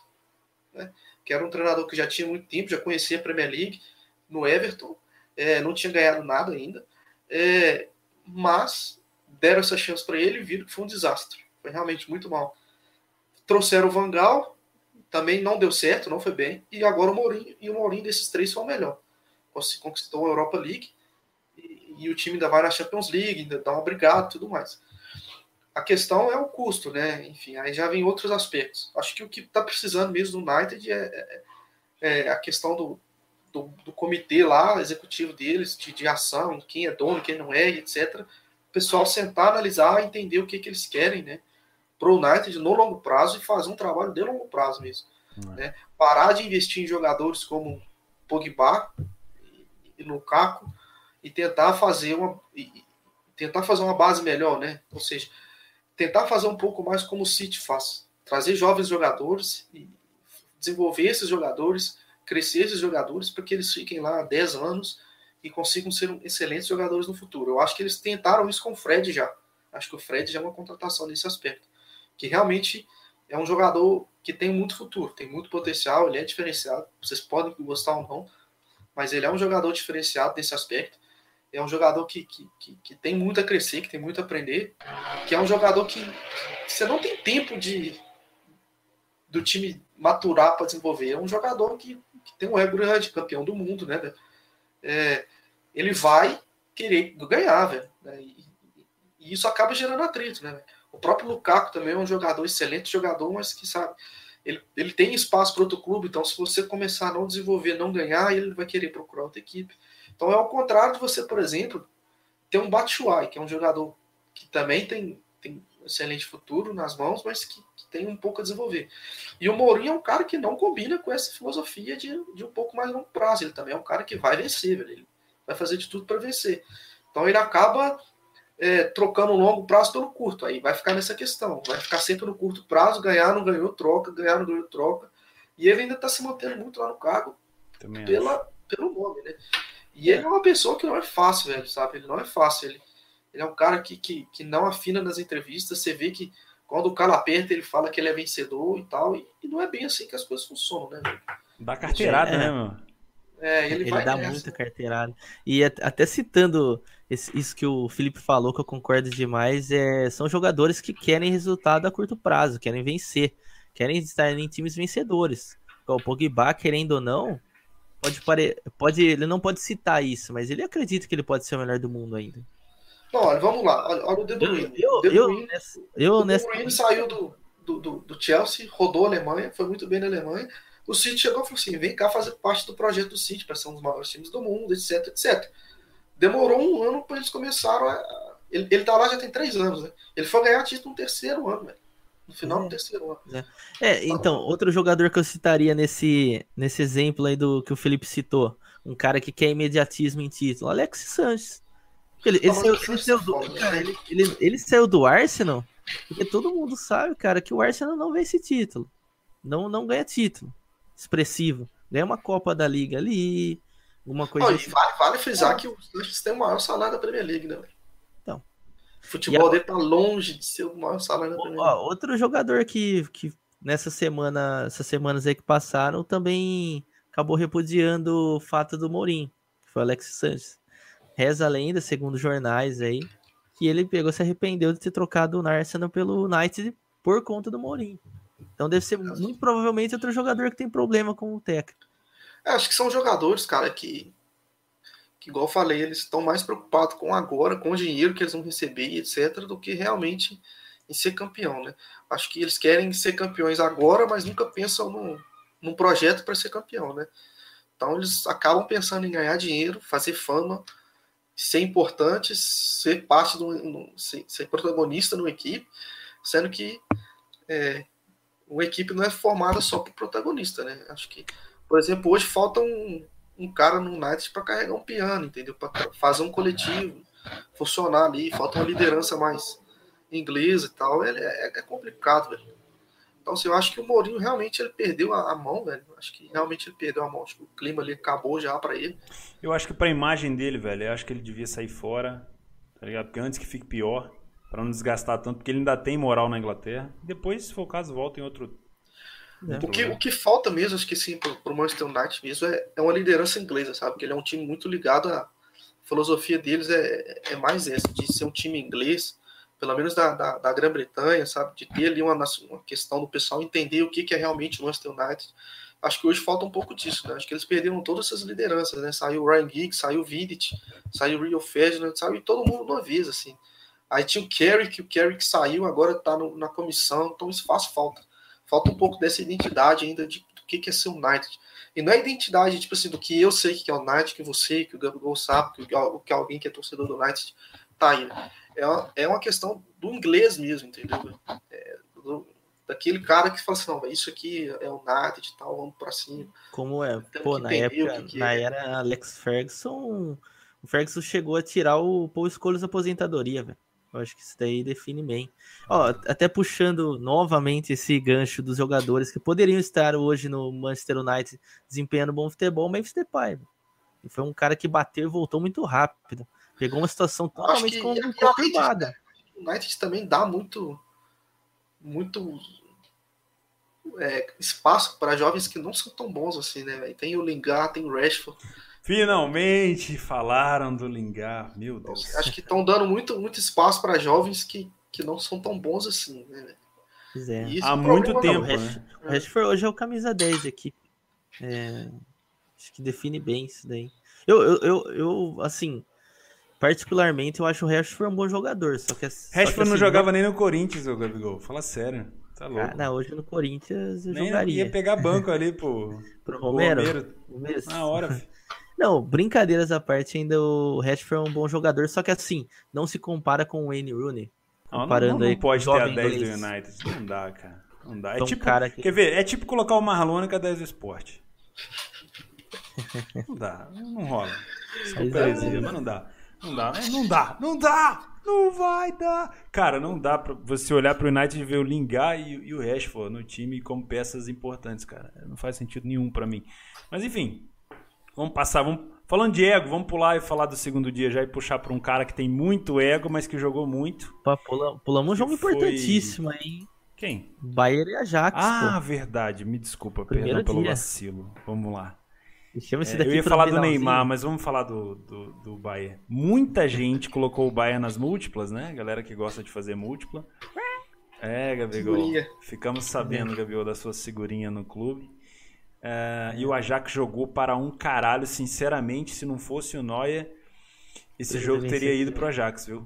Né? que era um treinador que já tinha muito tempo, já conhecia a Premier League no Everton, é, não tinha ganhado nada ainda, é, mas deram essa chance para ele e viram que foi um desastre. Foi realmente muito mal. Trouxeram o Vangal, também não deu certo, não foi bem, e agora o Mourinho, e o Mourinho desses três foi o melhor. Conquistou a Europa League, e, o time ainda vai na Champions League, ainda dá um obrigado tudo mais. A questão é o custo, né? Enfim, aí já vem outros aspectos. Acho que o que está precisando mesmo do United é, é, é a questão do, do, do, comitê lá, executivo deles, de, de ação, quem é dono, quem não é, etc. O pessoal sentar, analisar, entender o que, que eles querem, né? Para o United no longo prazo e fazer um trabalho de longo prazo mesmo. Né? Parar de investir em jogadores como Pogba e Lukaku e tentar fazer uma tentar fazer uma base melhor, né? Ou seja, tentar fazer um pouco mais como o City faz. Trazer jovens jogadores e desenvolver esses jogadores, crescer esses jogadores para que eles fiquem lá 10 anos e consigam ser excelentes jogadores no futuro. Eu acho que eles tentaram isso com o Fred já. Acho que o Fred já é uma contratação nesse aspecto. Que realmente é um jogador que tem muito futuro, tem muito potencial, ele é diferenciado. Vocês podem gostar ou não, mas ele é um jogador diferenciado nesse aspecto é um jogador que, que, que, que, tem muito a crescer, que tem muito a aprender, que é um jogador que, você não tem tempo de do time maturar para desenvolver. É um jogador que, que, tem um ego grande, campeão do mundo, né? É, ele vai querer ganhar, velho. Né? E, e, isso acaba gerando atrito, né? O próprio Lukaku também é um jogador, excelente jogador, mas que sabe, ele, ele tem espaço para outro clube, então se você começar a não desenvolver, não ganhar, ele vai querer procurar outra equipe. Então é ao contrário de você, por exemplo, ter um Batshuayi, que é um jogador que também tem, tem excelente futuro nas mãos, mas que, que, tem um pouco a desenvolver. E o Mourinho é um cara que não combina com essa filosofia de, de um pouco mais longo prazo. Ele também é um cara que vai vencer, velho. ele vai fazer de tudo para vencer. Então ele acaba é, trocando o longo prazo pelo curto. Aí vai ficar nessa questão. Vai ficar sempre no curto prazo, ganhar, não ganhou, troca, ganhar, não ganhou, troca. E ele ainda está se mantendo muito lá no cargo pela, pelo nome, né? E ele é uma pessoa que não é fácil, velho, sabe? Ele não é fácil. Ele, ele é um cara que, que, que não afina nas entrevistas. Você vê que quando o cara aperta, ele fala que ele é vencedor e tal. E, e não é bem assim que as coisas funcionam, né, velho? Dá carteirada, é, né, meu? É, ele, ele dá nessa. muita carteirada. E até citando isso que o Felipe falou, que eu concordo demais, é, são jogadores que querem resultado a curto prazo, querem vencer, querem estar em times vencedores. O Pogba, querendo ou não, pode, pare... pode ele não pode citar isso, mas ele acredita que ele pode ser o melhor do mundo ainda. Não, olha, vamos lá. Olha, olha o De Bruyne. Eu, De Bruyne, eu, nessa, eu, o De Bruyne saiu do, do, do, do, Chelsea, rodou a Alemanha, foi muito bem na Alemanha. O City chegou e falou assim: vem cá fazer parte do projeto do City para ser um dos maiores times do mundo, etc, etc. Demorou um ano para eles começaram a. Ele, ele tá lá já tem três anos, né? Ele foi ganhar título no terceiro ano, velho. No final é. do terceiro ano. É. é, então, outro jogador que eu citaria nesse, nesse exemplo aí do que o Felipe citou, um cara que quer imediatismo em título, Alex Sanches. Ele, ele, saiu, ele, saiu do, cara, ele, ele, ele saiu do Arsenal porque todo mundo sabe, cara, que o Arsenal não vence título. Não, não ganha título expressivo. Ganha uma Copa da Liga ali, alguma coisa assim. vale, vale frisar é. que o Sanches tem o maior salário da Premier League, né? O futebol a... dele tá longe de ser o maior salário da Premier League. Outro jogador que, que nessa semana, essas semanas aí que passaram, também acabou repudiando o fato do Mourinho, que foi o Alex Sanches. Reza a lenda, segundo jornais aí, que ele pegou se arrependeu de ter trocado o Arsenal pelo United por conta do Mourinho. Então deve ser muito provavelmente outro jogador que tem problema com o técnico. É, acho que são jogadores, cara, que que, igual eu falei, eles estão mais preocupados com agora, com o dinheiro que eles vão receber, etc., do que realmente em ser campeão, né? Acho que eles querem ser campeões agora, mas nunca pensam num, num projeto para ser campeão, né? Então eles acabam pensando em ganhar dinheiro, fazer fama, ser importante, ser parte do, ser, ser protagonista numa equipe, sendo que é, uma equipe não é formada só por protagonista, né? Acho que, por exemplo, hoje falta um, um cara no United para carregar um piano, entendeu? Para fazer um coletivo funcionar ali. Falta uma liderança mais inglesa e tal. É, é, é complicado, velho. Então, assim, eu acho que o Mourinho realmente ele perdeu a, a, mão, velho. Acho que realmente ele perdeu a mão. Acho que o clima ali acabou já para ele. Eu acho que para a imagem dele, velho, eu acho que ele devia sair fora, tá ligado? Porque antes que fique pior, para não desgastar tanto, porque ele ainda tem moral na Inglaterra. Depois, se for o caso, volta em outro É. O, que, o que falta mesmo, acho que sim, pro, pro Manchester United mesmo, é, é uma liderança inglesa, sabe? Porque ele é um time muito ligado à filosofia deles, é, é mais essa, de ser um time inglês, pelo menos da, da, da Grã-Bretanha, sabe? De ter ali uma, uma questão do pessoal entender o que, que é realmente o Manchester United. Acho que hoje falta um pouco disso, né? Acho que eles perderam todas essas lideranças, né? Saiu o Ryan Giggs, saiu o Vidic, saiu o Rio Ferdinand, saiu todo mundo de uma vez, assim. Aí tinha o Carrick, o Carrick saiu, agora está na comissão, então isso faz falta. Falta um pouco dessa identidade ainda de, do que, que é ser o United. E não é identidade, tipo assim, do que eu sei que é o United, que você, que o Gabigol sabe, que, o, que alguém que é torcedor do United tá aí. É uma, é uma questão do inglês mesmo, entendeu? É, do, daquele cara que fala assim, não, isso aqui é o United e tal, vamos pra cima. Como é? Pô, na época, que que na é. era Alex Ferguson, o Ferguson chegou a tirar o Paul Scholes da aposentadoria, velho. Eu acho que isso daí define bem. Ó, até puxando novamente esse gancho dos jogadores que poderiam estar hoje no Manchester United desempenhando bom futebol, Memphis Depay. E foi um cara que bateu e voltou muito rápido. Pegou uma situação totalmente conturbada. O United também dá muito muito é, espaço para jovens que não são tão bons assim, né? Tem o Lingard, tem o Rashford. Finalmente falaram do Lingard, meu Deus. Acho que estão dando muito, muito espaço para jovens que, que não são tão bons assim, né? É. Há é muito tempo. Não, né? O Rashford hoje é o camisa 10 aqui. É, acho que define bem isso daí. Eu, eu, eu, eu, assim, particularmente, eu acho o Rashford um bom jogador. Só que, Rashford só que, não assim, jogava nem no Corinthians, o Gabigol. Fala sério. Tá louco. Ah, não, hoje no Corinthians eu nem jogaria. ia pegar banco ali pro, pro Romero. Romero. Na hora, Não, brincadeiras à parte, ainda o Rashford é um bom jogador, só que assim, não se compara com o Wayne Rooney. Comparando não, não, não aí pode ter a 10 inglês. do United. Não dá, cara. Não dá. É então, tipo, cara que... Quer ver? É tipo colocar o Marlon com a 10 do esporte. não dá, não rola. Só é, mas não dá. Não dá, não dá, não dá! Não vai dar! Cara, não dá pra você olhar pro United e ver o Lingard e, e o Rashford no time como peças importantes, cara. Não faz sentido nenhum para mim. Mas enfim, Vamos passar, vamos. Falando de ego, vamos pular e falar do segundo dia já e puxar para um cara que tem muito ego, mas que jogou muito. Pô, pula, pulamos um jogo foi... importantíssimo aí. Quem? Bayern e Ajax. Ah, pô. verdade. Me desculpa, Primeiro perdão pelo vacilo. Vamos lá. É, eu ia falar do Neymar, mas vamos falar do, do, do Bayern. Muita gente colocou o Bayern nas múltiplas, né? Galera que gosta de fazer múltipla. É, Gabigol. Ficamos sabendo, Gabigol, da sua segurinha no clube. Uh, e o Ajax jogou para um caralho, sinceramente, se não fosse o Neuer, esse jogo teria ido pro Ajax, viu?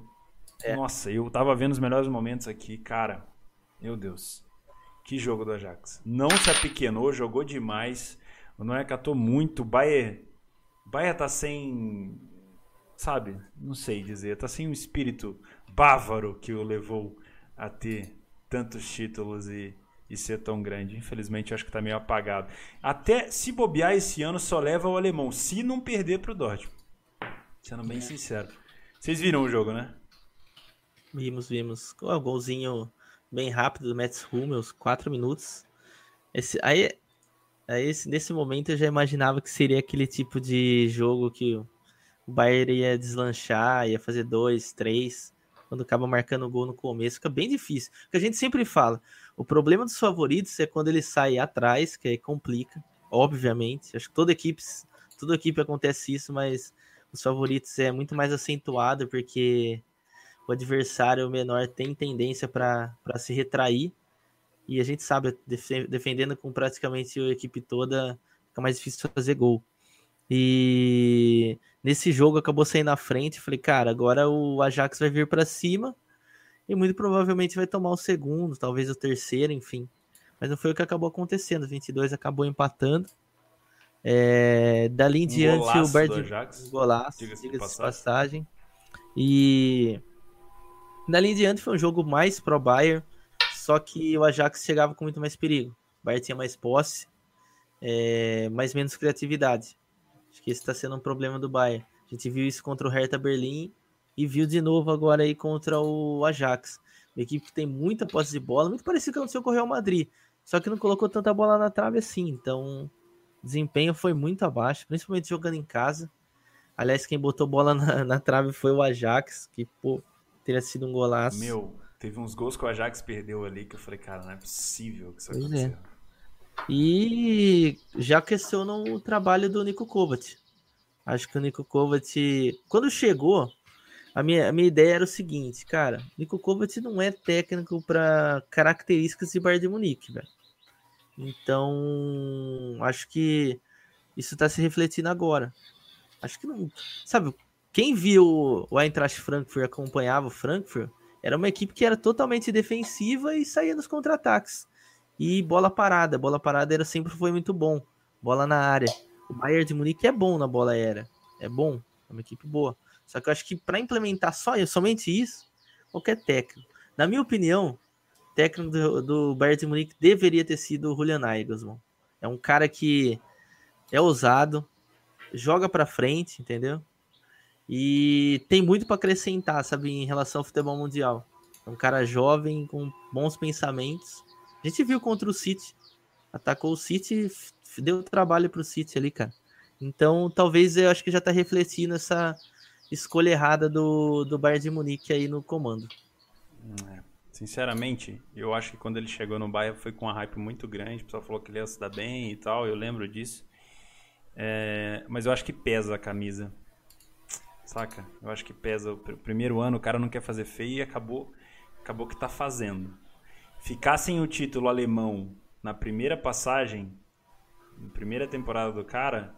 É. Nossa, eu tava vendo os melhores momentos aqui, cara. Meu Deus. Que jogo do Ajax. Não se apequenou, jogou demais. O Neuer catou muito. O Bayer, Bayer tá sem. Sabe? Não sei dizer. Tá sem um espírito bávaro que o levou a ter tantos títulos e e ser tão grande. Infelizmente, acho que está meio apagado. Até se bobear esse ano, só leva o alemão, se não perder para o Dortmund. Sendo bem é. sincero. Vocês viram o jogo, né? Vimos, vimos. O golzinho bem rápido do Mets Hummels, 4 minutos. Esse, aí, aí, nesse momento, eu já imaginava que seria aquele tipo de jogo que o Bayern ia deslanchar, ia fazer dois, três quando acaba marcando o gol no começo, fica bem difícil. O que a gente sempre fala, o problema dos favoritos é quando ele sai atrás, que aí complica, obviamente. Acho que toda equipe, toda equipe acontece isso, mas os favoritos é muito mais acentuado porque o adversário menor tem tendência para se retrair. E a gente sabe, defendendo com praticamente a equipe toda, fica mais difícil fazer gol. E nesse jogo acabou saindo na frente. Falei, cara, agora o Ajax vai vir para cima e muito provavelmente vai tomar o segundo, talvez o terceiro, enfim. Mas não foi o que acabou acontecendo. 22 acabou empatando. É, dali em um diante o Bard golaço, diga-se diga passagem. passagem. E dali em diante foi um jogo mais pro Bayern, só que o Ajax chegava com muito mais perigo. O Bayern tinha mais posse, é, mas menos criatividade. Acho que esse está sendo um problema do Bayern. A gente viu isso contra o Hertha Berlim e viu de novo agora aí contra o Ajax. Uma equipe que tem muita posse de bola, muito parecido com o que aconteceu com o Real Madrid. Só que não colocou tanta bola na trave assim. Então, desempenho foi muito abaixo, principalmente jogando em casa. Aliás, quem botou bola na, na trave foi o Ajax, que, pô, teria sido um golaço. Meu, teve uns gols que o Ajax perdeu ali que eu falei, cara, não é possível que isso pois é. aconteceu. É. E já questionam o trabalho do Nico Kovac. Acho que o Nico Kovac, quando chegou, a minha, a minha ideia era o seguinte, cara, Nico Kovac não é técnico para características de Bayern de Munique, velho. Então, acho que isso está se refletindo agora. Acho que não, sabe, quem viu o Eintracht Frankfurt acompanhava o Frankfurt, era uma equipe que era totalmente defensiva e saía nos contra-ataques. E bola parada, bola parada era sempre foi muito bom. Bola na área. O Bayern de Munique é bom na bola aérea. É bom, é uma equipe boa. Só que eu acho que para implementar só somente isso, qualquer técnico. Na minha opinião, o técnico do, do Bayern de Munique deveria ter sido o Julian Nagelsmann. É um cara que é ousado, joga para frente, entendeu? E tem muito para acrescentar, sabe, em relação ao futebol mundial. É um cara jovem, com bons pensamentos. A gente viu contra o City. Atacou o City, deu trabalho pro City ali, cara. Então, talvez eu acho que já tá refletindo essa escolha errada do, do Bayern de Munique aí no comando. É, sinceramente, eu acho que quando ele chegou no Bayern foi com uma hype muito grande. O pessoal falou que ele ia se dar bem e tal, eu lembro disso. É, mas eu acho que pesa a camisa. Saca? Eu acho que pesa. O primeiro ano o cara não quer fazer feio e acabou, acabou que tá fazendo. Ficar sem o título alemão na primeira passagem, na primeira temporada do cara,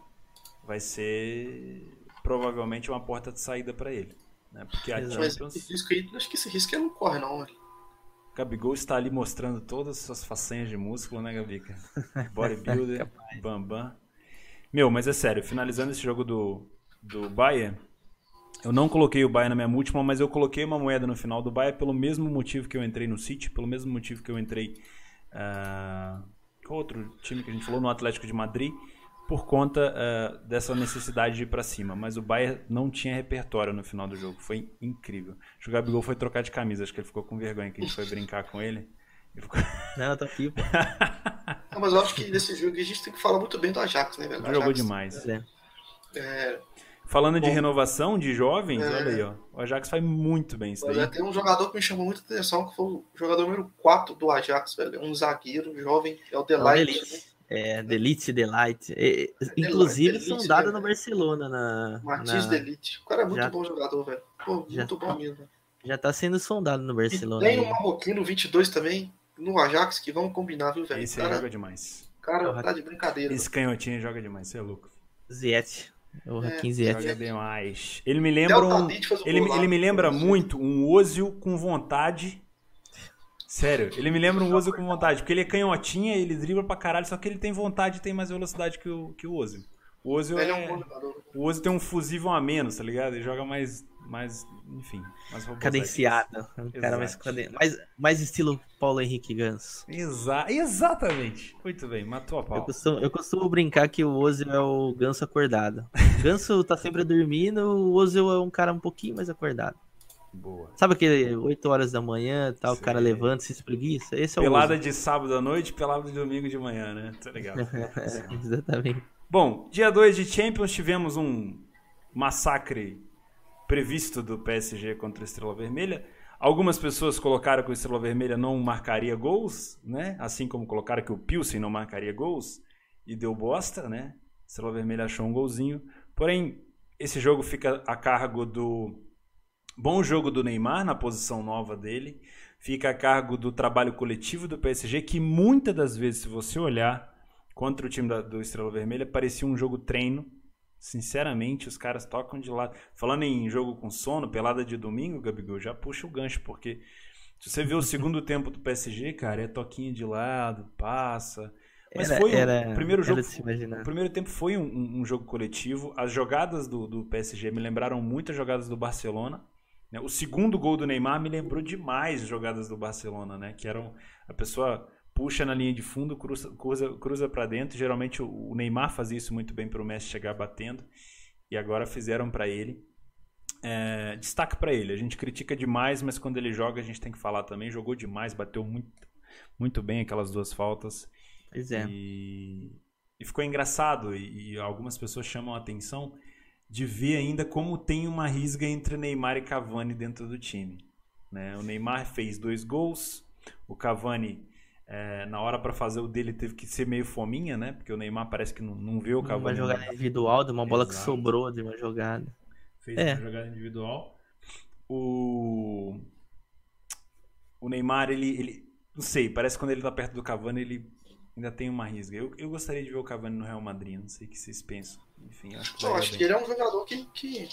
vai ser provavelmente uma porta de saída para ele. Né? Porque a Champions... risco aí, acho que esse risco ele não corre, não, velho. Gabigol está ali mostrando todas as suas façanhas de músculo, né, Gabica? Bodybuilder, bambam. Meu, mas é sério, finalizando esse jogo do, do Bayern, eu não coloquei o Bahia na minha múltipla, mas eu coloquei uma moeda no final do Bahia pelo mesmo motivo que eu entrei no City, pelo mesmo motivo que eu entrei. Uh, outro time que a gente falou? No Atlético de Madrid, por conta uh, dessa necessidade de ir para cima. Mas o Bayern não tinha repertório no final do jogo. Foi incrível. O Gabigol foi trocar de camisa, acho que ele ficou com vergonha que a gente foi brincar com ele. Ficou... Não, tá aqui, pô. não, mas eu acho que nesse jogo a gente tem que falar muito bem do Ajax, né, velho? Jogou demais. É. É, Falando Bom, de renovação de jovens, é, olha aí, ó. O Ajax faz muito bem isso daí. Tem um jogador que me chamou muita atenção, que foi o jogador número 4 do Ajax, velho. Um zagueiro jovem, é o Delight. É, Delite, Delight. É, inclusive, Delite, sondado é, no Barcelona. Na, Martins na... Delite. O cara é muito já, bom jogador, velho. Muito bom mesmo. Já tá sendo sondado no Barcelona. E tem o um Marroquino 22 também, no Ajax, que vamos combinar, viu, velho? Esse cara, joga demais. cara tá de brincadeira. Esse canhotinho joga demais, você é louco. Ziet. O é, 15 Joga demais. Ele me lembra um, ele, ele me lembra muito um Ozil com vontade. Sério, ele me lembra um Ozil com vontade, porque ele é canhotinha, ele dribla pra caralho, só que ele tem vontade e tem mais velocidade que o, que o Ozil. O Ozil, é, é um o Ozil tem um fusível a menos, tá ligado? Ele joga mais mais, enfim, mais cadenciado. Um cara mais, mais, mais estilo Paulo Henrique Ganso. Exa exatamente. Muito bem, matou a pau. Eu costumo, eu costumo brincar que o Ozil é o Ganso acordado. O Ganso tá sempre dormindo, o Ozil é um cara um pouquinho mais acordado. Boa. Sabe aquele 8 horas da manhã, tal, o cara levanta, se espreguiça? Esse é o Pelada de sábado à noite, pelada de domingo de manhã, né? Tá legal. exatamente. Bom, dia 2 de Champions tivemos um massacre previsto do PSG contra a Estrela Vermelha. Algumas pessoas colocaram que o Estrela Vermelha não marcaria gols, né? Assim como colocaram que o Pilsen não marcaria gols e deu bosta, né? Estrela Vermelha achou um golzinho. Porém, esse jogo fica a cargo do bom jogo do Neymar na posição nova dele, fica a cargo do trabalho coletivo do PSG, que muitas das vezes, se você olhar contra o time da, do Estrela Vermelha, parecia um jogo treino, Sinceramente, os caras tocam de lado. Falando em jogo com sono, pelada de domingo, Gabigol, já puxa o gancho, porque se você vê o segundo tempo do PSG, cara, é toquinho de lado, passa. Mas era, foi era, o primeiro jogo. O primeiro tempo foi um, um, jogo coletivo. As jogadas do, do PSG me lembraram muito as jogadas do Barcelona. Né? O segundo gol do Neymar me lembrou demais as jogadas do Barcelona, né? Que eram a pessoa puxa na linha de fundo, cruza, cruza, cruza para dentro. Geralmente o, Neymar fazia isso muito bem para o Messi chegar batendo. E agora fizeram para ele. É, destaque para ele. A gente critica demais, mas quando ele joga a gente tem que falar também. Jogou demais, bateu muito, muito bem aquelas duas faltas. Pois é. E, e ficou engraçado. E, e algumas pessoas chamam a atenção de ver ainda como tem uma risga entre Neymar e Cavani dentro do time. Né? O Neymar fez dois gols, o Cavani É, na hora para fazer o dele teve que ser meio fominha, né? Porque o Neymar parece que não, não vê o Cavani. Uma jogada individual, de uma bola Exato. que sobrou de uma jogada. Fez é. uma jogada individual. O o Neymar, ele, ele não sei, parece que quando ele tá perto do Cavani, ele ainda tem uma risga. Eu, eu gostaria de ver o Cavani no Real Madrid, não sei o que vocês pensam. Enfim, acho que, não, acho que ele é um jogador que, que,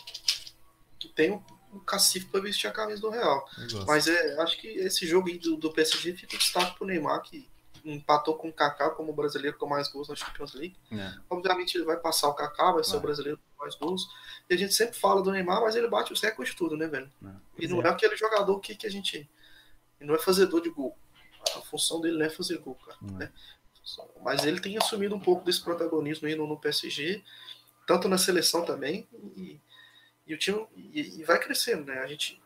que tem um, um cacife para vestir a camisa do Real. Mas é, acho que esse jogo aí do, do PSG fica destaque pro Neymar, que empatou com o Kaká como o brasileiro com mais gols na Champions League. É. Obviamente ele vai passar o Kaká, vai ser o brasileiro com mais gols. E a gente sempre fala do Neymar, mas ele bate os recordes de tudo, né, velho? É. E não é. é aquele jogador que, que a gente. Ele não é fazedor de gol. A função dele não é fazer gol, cara. É. Né? Mas ele tem assumido um pouco desse protagonismo aí no, no PSG, tanto na seleção também, e, e o time e, e, vai crescendo, né? A gente,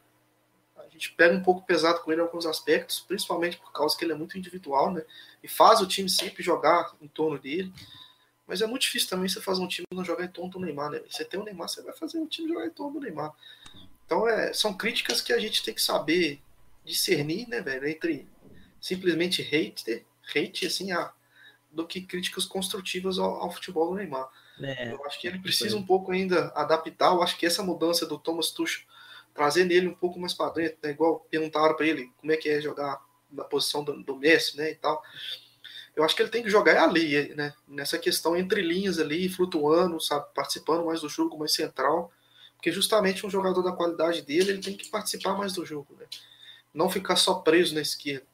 a gente pega um pouco pesado com ele em alguns aspectos, principalmente por causa que ele é muito individual, né? E faz o time sempre jogar em torno dele. Mas é muito difícil também você fazer um time não jogar em torno do Neymar, né? Você tem o Neymar, você vai fazer o time jogar em torno do Neymar. Então é, são críticas que a gente tem que saber discernir, né, velho, entre simplesmente hate, hate assim, a, do que críticas construtivas ao, ao futebol do Neymar. É, eu acho que ele precisa um pouco ainda adaptar. Eu acho que essa mudança do Thomas Tuchel, trazer nele um pouco mais para dentro, né? igual perguntaram para ele como é que é jogar na posição do, do, Messi, né, e tal. Eu acho que ele tem que jogar ali, né, nessa questão entre linhas ali, flutuando, sabe, participando mais do jogo, mais central, porque justamente um jogador da qualidade dele, ele tem que participar mais do jogo, né? Não ficar só preso na esquerda.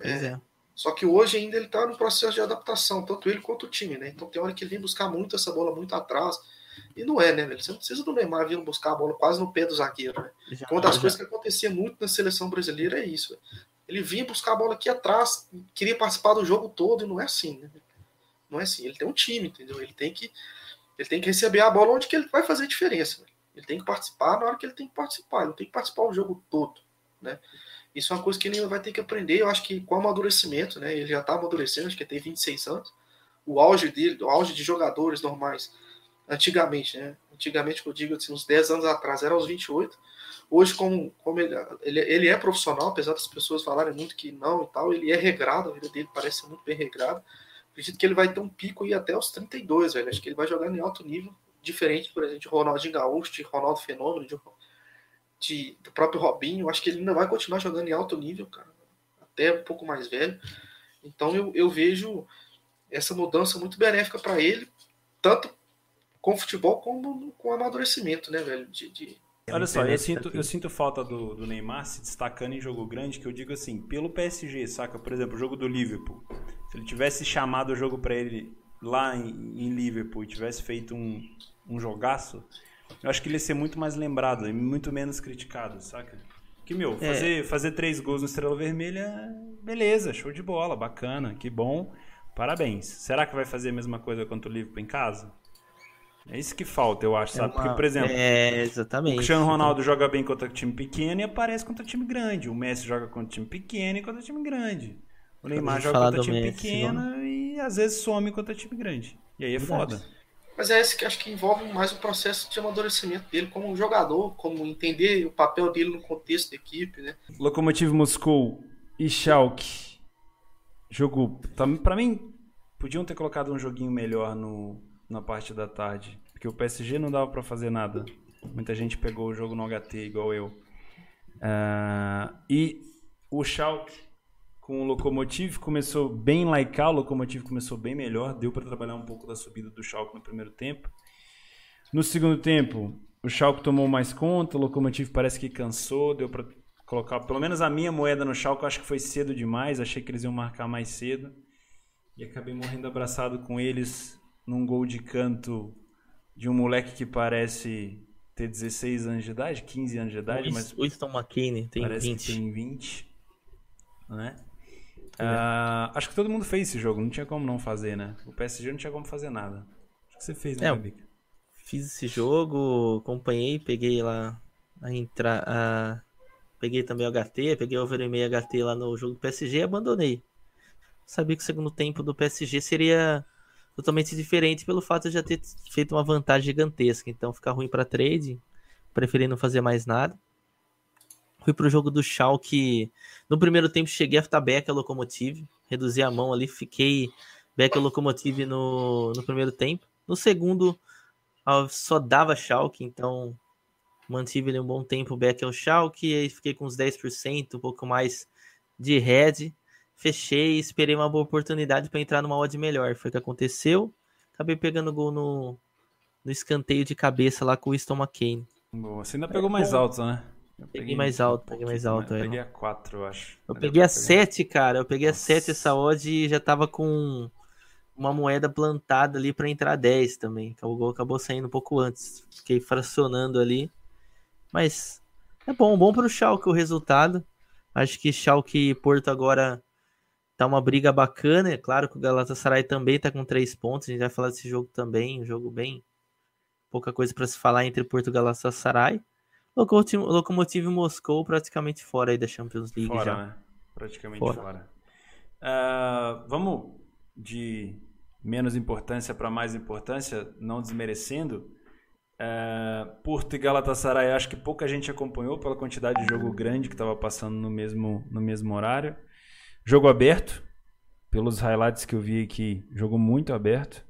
É, é. Só que hoje ainda ele está no processo de adaptação, tanto ele quanto o time, né? Então tem hora que ele vem buscar muito essa bola muito atrás. E não é, né, velho? Você não precisa do Neymar vindo buscar a bola quase no pé do zagueiro, né? Já, Uma das já. coisas que acontecia muito na seleção brasileira é isso. Véio. Ele vinha buscar a bola aqui atrás, queria participar do jogo todo, e não é assim, né? Não é assim. Ele tem um time, entendeu? Ele tem que, ele tem que receber a bola onde que ele vai fazer diferença. Véio. Ele tem que participar na hora que ele tem que participar. Ele não tem que participar o jogo todo, né? Isso é uma coisa que ele vai ter que aprender. Eu acho que com o amadurecimento, né? Ele já está amadurecendo, acho que tem 26 anos. O auge dele, o auge de jogadores normais, antigamente, né? Antigamente, eu digo assim, uns 10 anos atrás, era aos 28. Hoje, como, como ele, ele, ele é profissional, apesar das pessoas falarem muito que não e tal, ele é regrado, a vida dele parece muito bem regrado. Acredito que ele vai ter um pico aí até os 32, velho. Acho que ele vai jogar em alto nível, diferente, por exemplo, de Ronaldinho Gaúcho, de Ronaldo Fenômeno, de de, do próprio Robinho. Acho que ele ainda vai continuar jogando em alto nível, cara. Até um pouco mais velho. Então eu, eu vejo essa mudança muito benéfica para ele, tanto com futebol como com amadurecimento, né, velho? De, de... Olha só, eu sinto, eu sinto falta do, do, Neymar se destacando em jogo grande, que eu digo assim, pelo PSG, saca? Por exemplo, o jogo do Liverpool. Se ele tivesse chamado o jogo para ele lá em, em, Liverpool e tivesse feito um, um jogaço, eu acho que ele ia ser muito mais lembrado e muito menos criticado, saca? Que, meu, é. fazer, é. fazer três gols no Estrela Vermelha, beleza, show de bola, bacana, que bom, parabéns. Será que vai fazer a mesma coisa contra o Liverpool em casa? É isso que falta, eu acho, é sabe? Uma... Porque, por exemplo, é, o Cristiano Ronaldo joga bem contra time pequeno e aparece contra time grande. O Messi joga contra time pequeno e contra time grande. O Neymar joga contra time Messi, pequeno e às vezes some contra time grande. E aí é Verdade. foda. Mas é esse que acho que envolve mais o processo de amadurecimento dele como jogador, como entender o papel dele no contexto da equipe, né? Lokomotiv Moscou e Schalke. Jogo, para mim, podiam ter colocado um joguinho melhor no, na parte da tarde, porque o PSG não dava para fazer nada. Muita gente pegou o jogo no HT igual eu. Uh, e o Schalke com o Lokomotiv, começou bem laical, o Lokomotiv começou bem melhor, deu para trabalhar um pouco da subida do Schalke no primeiro tempo. No segundo tempo, o Schalke tomou mais conta, o Lokomotiv parece que cansou, deu para colocar pelo menos a minha moeda no Schalke, acho que foi cedo demais, achei que eles iam marcar mais cedo. E acabei morrendo abraçado com eles num gol de canto de um moleque que parece ter 16 anos de idade, 15 anos de idade, o mas Winston McKinney tem parece 20. que tem 20, né? Uh, acho que todo mundo fez esse jogo, não tinha como não fazer, né? O PSG não tinha como fazer nada. Acho que você fez, né, é, Fiz esse jogo, acompanhei, peguei lá a entrar. A... Peguei também o HT, peguei o Overemei HT lá no jogo do PSG e abandonei. Sabia que o segundo tempo do PSG seria totalmente diferente pelo fato de já ter feito uma vantagem gigantesca. Então ficar ruim para trade, preferi não fazer mais nada. Fui pro jogo do Schalke. No primeiro tempo cheguei a estar back a Locomotive, reduzi a mão ali, fiquei back a Locomotive no, no primeiro tempo. No segundo só dava Schalke, então mantive ele um bom tempo back ao Schalke, aí fiquei com uns 10%, um pouco mais de head, fechei, esperei uma boa oportunidade para entrar numa odd melhor, foi o que aconteceu, acabei pegando gol no, no escanteio de cabeça lá com o Winston McCain. Boa, você ainda pegou mais alto, né? Eu peguei, peguei mais alto, um peguei mais alto. Eu peguei a 4, eu acho. Eu peguei a 7, cara. Eu peguei Nossa. a 7 essa odd e já tava com uma moeda plantada ali para entrar 10 também. O gol acabou saindo um pouco antes. Fiquei fracionando ali. Mas é bom, bom para o Schalke o resultado. Acho que Schalke e Porto agora tá uma briga bacana. É claro que o Galatasaray também tá com três pontos. A gente vai falar desse jogo também, um jogo bem pouca coisa para se falar entre Porto e Galatasaray. Locomotive, Locomotive Moscou praticamente fora aí da Champions League fora, já. Né? Praticamente fora. fora. Uh, vamos de menos importância para mais importância, não desmerecendo. É, Porto e Galatasaray, acho que pouca gente acompanhou pela quantidade de jogo grande que estava passando no mesmo, no mesmo horário. Jogo aberto, pelos highlights que eu vi aqui, jogo muito aberto.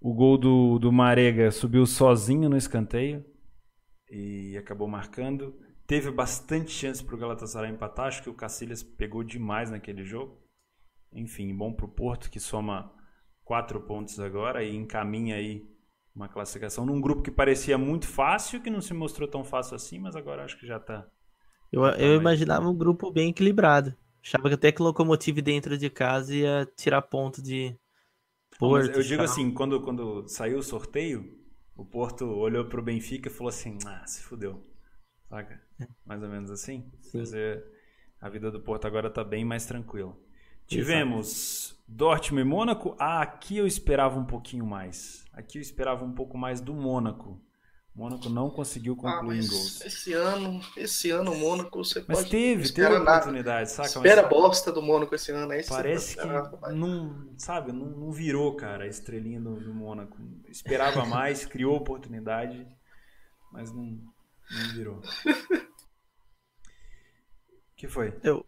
O gol do, do Marega subiu sozinho no escanteio e acabou marcando. Teve bastante chance para o Galatasaray empatar, acho que o Cacilhas pegou demais naquele jogo. Enfim, bom para o Porto que soma quatro pontos agora e encaminha aí uma classificação num grupo que parecia muito fácil, que não se mostrou tão fácil assim, mas agora acho que já está. Eu, eu imaginava um grupo bem equilibrado. Achava que até que o Locomotive dentro de casa ia tirar ponto de Porto. eu digo assim, quando, quando saiu o sorteio, o Porto olhou para o Benfica e falou assim, ah, se fudeu. Saca? Mais ou menos assim. Sim. Dizer, a vida do Porto agora está bem mais tranquila. Tivemos Dortmund e Mônaco. Ah, aqui eu esperava um pouquinho mais. Aqui eu esperava um pouco mais do Mônaco. O Mônaco não conseguiu ah, concluir ah, em gols. Esse ano, esse ano o Mônaco você mas pode teve, teve oportunidade, saca? Espera a bosta do Mônaco esse ano, é Parece que não, sabe, não, não, virou, cara, a estrelinha do, do Mônaco. Esperava mais, criou oportunidade, mas não, não virou. O que foi? Eu,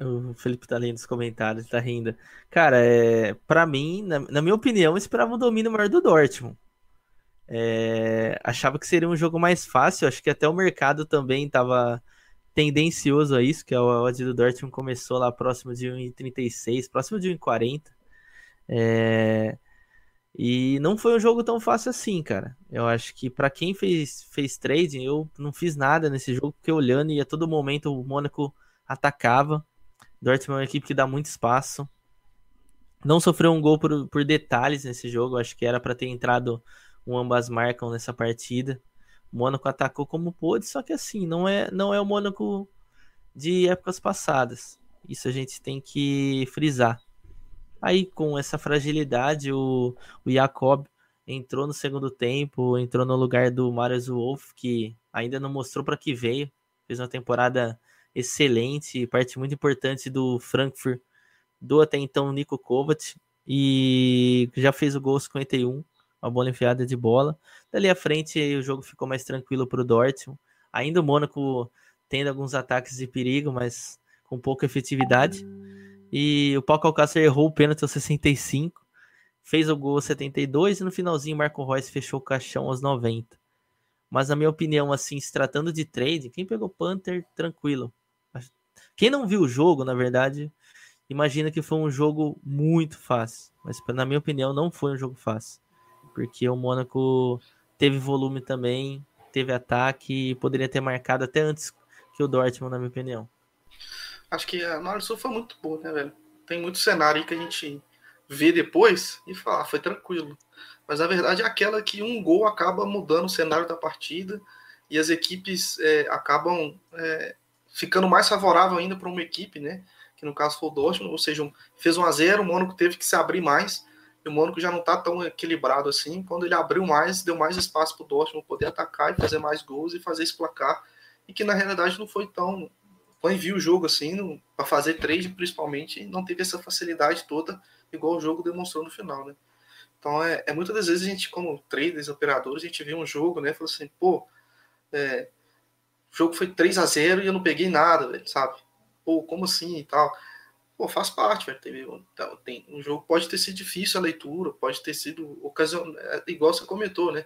o Felipe tá lendo os comentários, tá rindo. Cara, é, para mim, na, na, minha opinião, eu esperava um domínio maior do Dortmund. É, achava que seria um jogo mais fácil, acho que até o mercado também estava tendencioso a isso, que a odd do Dortmund começou lá próximo de 1,36, próximo de 1,40. É, e não foi um jogo tão fácil assim, cara. Eu acho que para quem fez, fez trading, eu não fiz nada nesse jogo, porque olhando e a todo momento o Mônaco atacava. Dortmund é uma equipe que dá muito espaço. Não sofreu um gol por, por detalhes nesse jogo. Acho que era para ter entrado um ambas marcam nessa partida. O Mônaco atacou como pôde, só que assim, não é, não é o Mônaco de épocas passadas. Isso a gente tem que frisar. Aí, com essa fragilidade, o, o Jacob entrou no segundo tempo, entrou no lugar do Marius Wolf, que ainda não mostrou para que veio. Fez uma temporada excelente, parte muito importante do Frankfurt, do até então Nico Kovac, e já fez o gol 51, uma bola enfiada de bola. Dali à frente o jogo ficou mais tranquilo para o Dortmund. Ainda o Mônaco tendo alguns ataques de perigo, mas com pouca efetividade. E o Paulo Alcácer errou o pênalti aos 65, fez o gol aos 72 e no finalzinho Marco Reus fechou o caixão aos 90. Mas na minha opinião, assim, se tratando de trade, quem pegou Panther, tranquilo. Quem não viu o jogo, na verdade, imagina que foi um jogo muito fácil. Mas, na minha opinião, não foi um jogo fácil. Porque o Mônaco teve volume também, teve ataque e poderia ter marcado até antes que o Dortmund, na minha opinião. Acho que a análise foi muito boa, né, velho? Tem muito cenário aí que a gente vê depois e fala, ah, foi tranquilo. Mas a verdade é aquela que um gol acaba mudando o cenário da partida e as equipes é, acabam é, ficando mais favorável ainda para uma equipe, né? Que no caso foi o Dortmund, ou seja, fez um a 0 o Mônaco teve que se abrir mais, e o Mônaco já não está tão equilibrado assim. Quando ele abriu mais, deu mais espaço para o Dortmund poder atacar e fazer mais gols e fazer esse placar, e que na realidade não foi tão. Quando viu o jogo assim, para fazer trade principalmente, não teve essa facilidade toda, igual o jogo demonstrou no final, né? Então, é, é muitas das vezes a gente, como traders, operadores, a gente vê um jogo, né? Fala assim, pô, é, o jogo foi 3 a 0 e eu não peguei nada, velho, sabe? Pô, como assim e tal? Pô, faz parte, velho. Teve, tem, um jogo pode ter sido difícil a leitura, pode ter sido ocasião, é, igual você comentou, né?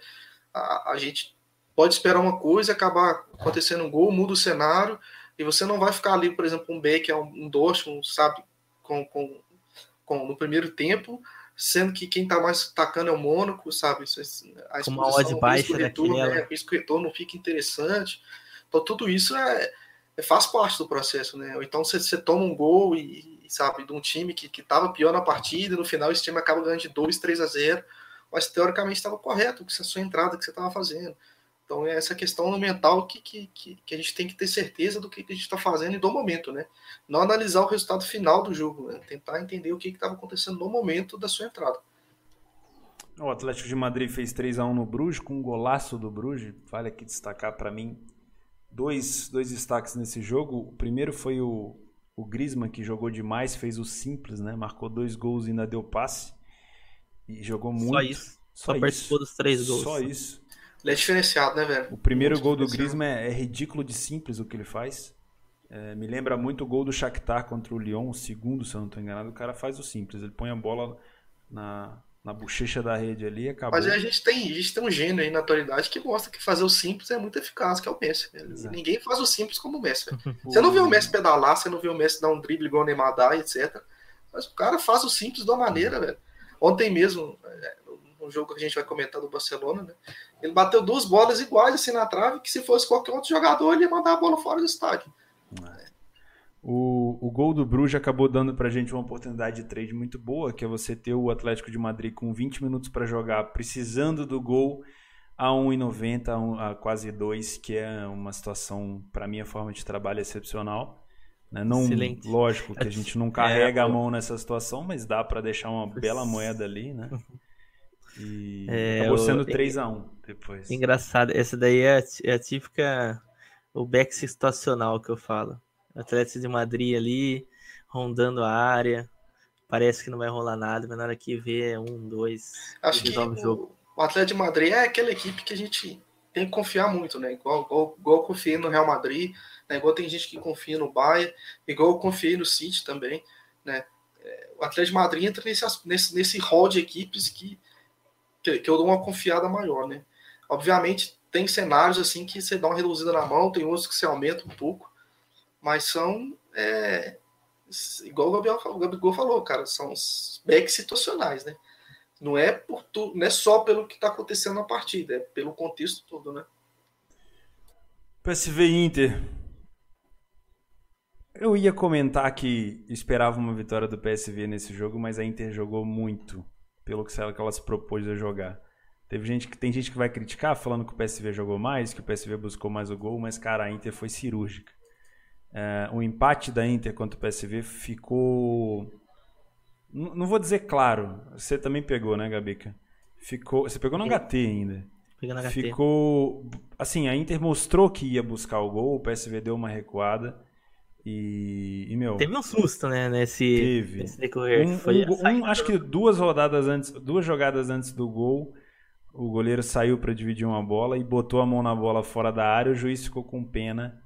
A, a gente pode esperar uma coisa e acabar acontecendo um gol, muda o cenário, e você não vai ficar ali, por exemplo, um Beck, um, um Dortmund, sabe, com, com, com, no primeiro tempo, sendo que quem está mais atacando é o Mônaco, sabe? A exposição, uma odd baixa daquela. Né? O não fica interessante. Então, tudo isso é, é, faz parte do processo, né? Ou então você, você toma um gol e, sabe, de um time que estava pior na partida, no final esse time acaba ganhando de 2, 3 a 0, mas teoricamente estava correto com a sua entrada que você estava fazendo. Então é essa questão mental que, que, que, que, a gente tem que ter certeza do que, que a gente está fazendo e do momento, né? Não analisar o resultado final do jogo, né? tentar entender o que estava acontecendo no momento da sua entrada. O Atlético de Madrid fez 3 a 1 no Bruges, com um golaço do Bruges. Vale aqui destacar para mim dois, dois destaques nesse jogo. O primeiro foi o, o Griezmann, que jogou demais, fez o simples, né? Marcou dois gols e ainda deu passe. E jogou muito. Só isso. Só, Só participou dos três gols. Só isso. Ele é diferenciado, né, velho? O primeiro gol do Griezmann é, é, ridículo de simples o que ele faz. É, me lembra muito o gol do Shakhtar contra o Lyon, o segundo, se eu não estou enganado. O cara faz o simples, ele põe a bola na, na bochecha da rede ali e acabou. Mas a gente, tem, a gente tem um gênio aí na atualidade que mostra que fazer o simples é muito eficaz, que é o Messi. Ninguém faz o simples como o Messi. Você não vê o Messi pedalar, você não vê o Messi dar um drible igual o Neymar dá, etc. Mas o cara faz o simples de uma maneira, velho. Ontem mesmo, é, um jogo que a gente vai comentar do Barcelona, né? Ele bateu duas bolas iguais assim na trave, que se fosse qualquer outro jogador, ele ia mandar a bola fora do estádio. O, o gol do Bruges acabou dando pra gente uma oportunidade de trade muito boa, que é você ter o Atlético de Madrid com 20 minutos para jogar, precisando do gol a 1,90, a, a quase 2, que é uma situação, para minha forma de trabalho, excepcional. Né? Não, Excelente. Lógico que a gente não carrega é, a mão nessa situação, mas dá para deixar uma bela moeda ali, né? E é, acabou sendo 3x1 depois. Engraçado, essa daí é, é a típica. O back situacional que eu falo. Atlético de Madrid ali, rondando a área. Parece que não vai rolar nada, mas na hora que vê é um, dois. Acho que o, jogo. o Atlético de Madrid é aquela equipe que a gente tem que confiar muito, né? Igual, igual, igual eu confiei no Real Madrid, né? igual tem gente que confia no Bayern, igual eu confiei no City também, né? É, o Atlético de Madrid entra nesse, nesse, nesse hall de equipes que que, que eu dou uma confiada maior, né? Obviamente, tem cenários assim que você dá uma reduzida na mão, tem outros que você aumenta um pouco, mas são é, igual o Gabriel, o Gabriel falou, cara, são backs situacionais, né? Não é por tu, não é só pelo que está acontecendo na partida, é pelo contexto todo, né? PSV Inter. Eu ia comentar que esperava uma vitória do PSV nesse jogo, mas a Inter jogou muito pelo que ela se propôs a jogar. Teve gente que tem gente que vai criticar falando que o PSV jogou mais, que o PSV buscou mais o gol, mas cara, a Inter foi cirúrgica. É, o empate da Inter contra o PSV ficou não vou dizer claro. Você também pegou, né, Gabica? Ficou, você pegou no HT ainda. Peguei no HT. Ficou assim, a Inter mostrou que ia buscar o gol, o PSV deu uma recuada. E, e, meu. Teve um susto, né? Nesse, teve. nesse decorrer. Um, foi um, um, acho que duas rodadas antes, duas jogadas antes do gol, o goleiro saiu para dividir uma bola e botou a mão na bola fora da área. O juiz ficou com pena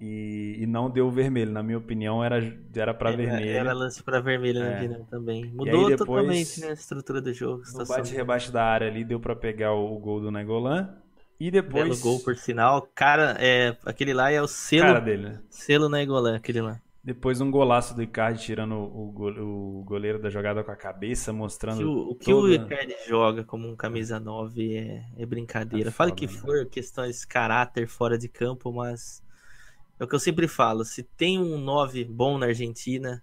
e, e não deu vermelho. Na minha opinião, era era para vermelho. Era lance para vermelho é. na também. Mudou depois, totalmente né, a estrutura do jogo. No bate rebaixo da área ali deu para pegar o, gol do Negolan. E depois. Belo gol, por sinal. Cara, é, aquele lá é o selo. Cara dele, né? Selo na Egolã, aquele lá. Depois um golaço do Icardi tirando o, goleiro da jogada com a cabeça, mostrando. O, o que o Icardi joga como um camisa 9 é, é brincadeira. É Fale que né? for questões caráter fora de campo, mas é o que eu sempre falo: se tem um 9 bom na Argentina,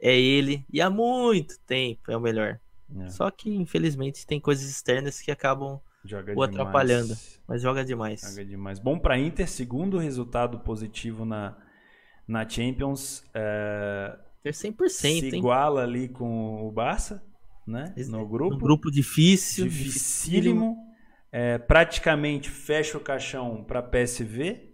é ele, e há muito tempo é o melhor. É. Só que, infelizmente, tem coisas externas que acabam Joga o atrapalhando, mas joga demais. Joga demais. Bom para Inter, segundo resultado positivo na, na Champions. É, Ter 100%, se iguala ali com o Barça, né? No grupo. Um grupo difícil. Dificílimo. É, praticamente fecha o caixão para PSV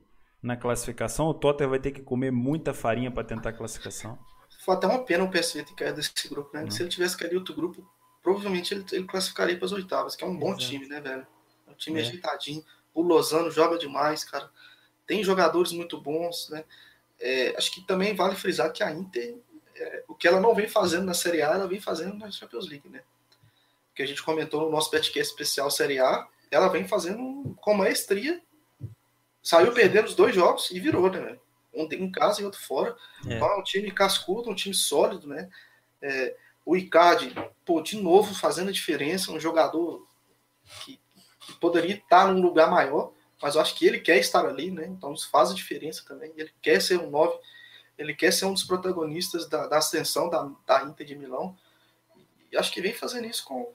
na classificação. O Tottenham vai ter que comer muita farinha para tentar a classificação. Foi até uma pena o PSV ter caído desse grupo, né? Se ele tivesse caído outro grupo, provavelmente ele, ele classificaria para as oitavas, que é um bom Exato. time, né, velho? É um time é. ajeitadinho. O Lozano joga demais, cara. tem jogadores muito bons, né? É, acho que também vale frisar que a Inter, é, o que ela não vem fazendo na Série A, ela vem fazendo na Champions League, né? Que a gente comentou no nosso podcast especial Série A, ela vem fazendo com maestria. Saiu perdendo os dois jogos e virou, né? Um em casa e outro fora. É. Então é um time cascudo, um time sólido, né? É, o Icardi, pô, de novo fazendo a diferença, um jogador que, que poderia estar num lugar maior, mas eu acho que ele quer estar ali, né? Então isso faz a diferença também. Ele quer ser um 9, ele quer ser um dos protagonistas da, da ascensão da, da Inter de Milão. E acho que vem fazendo isso com,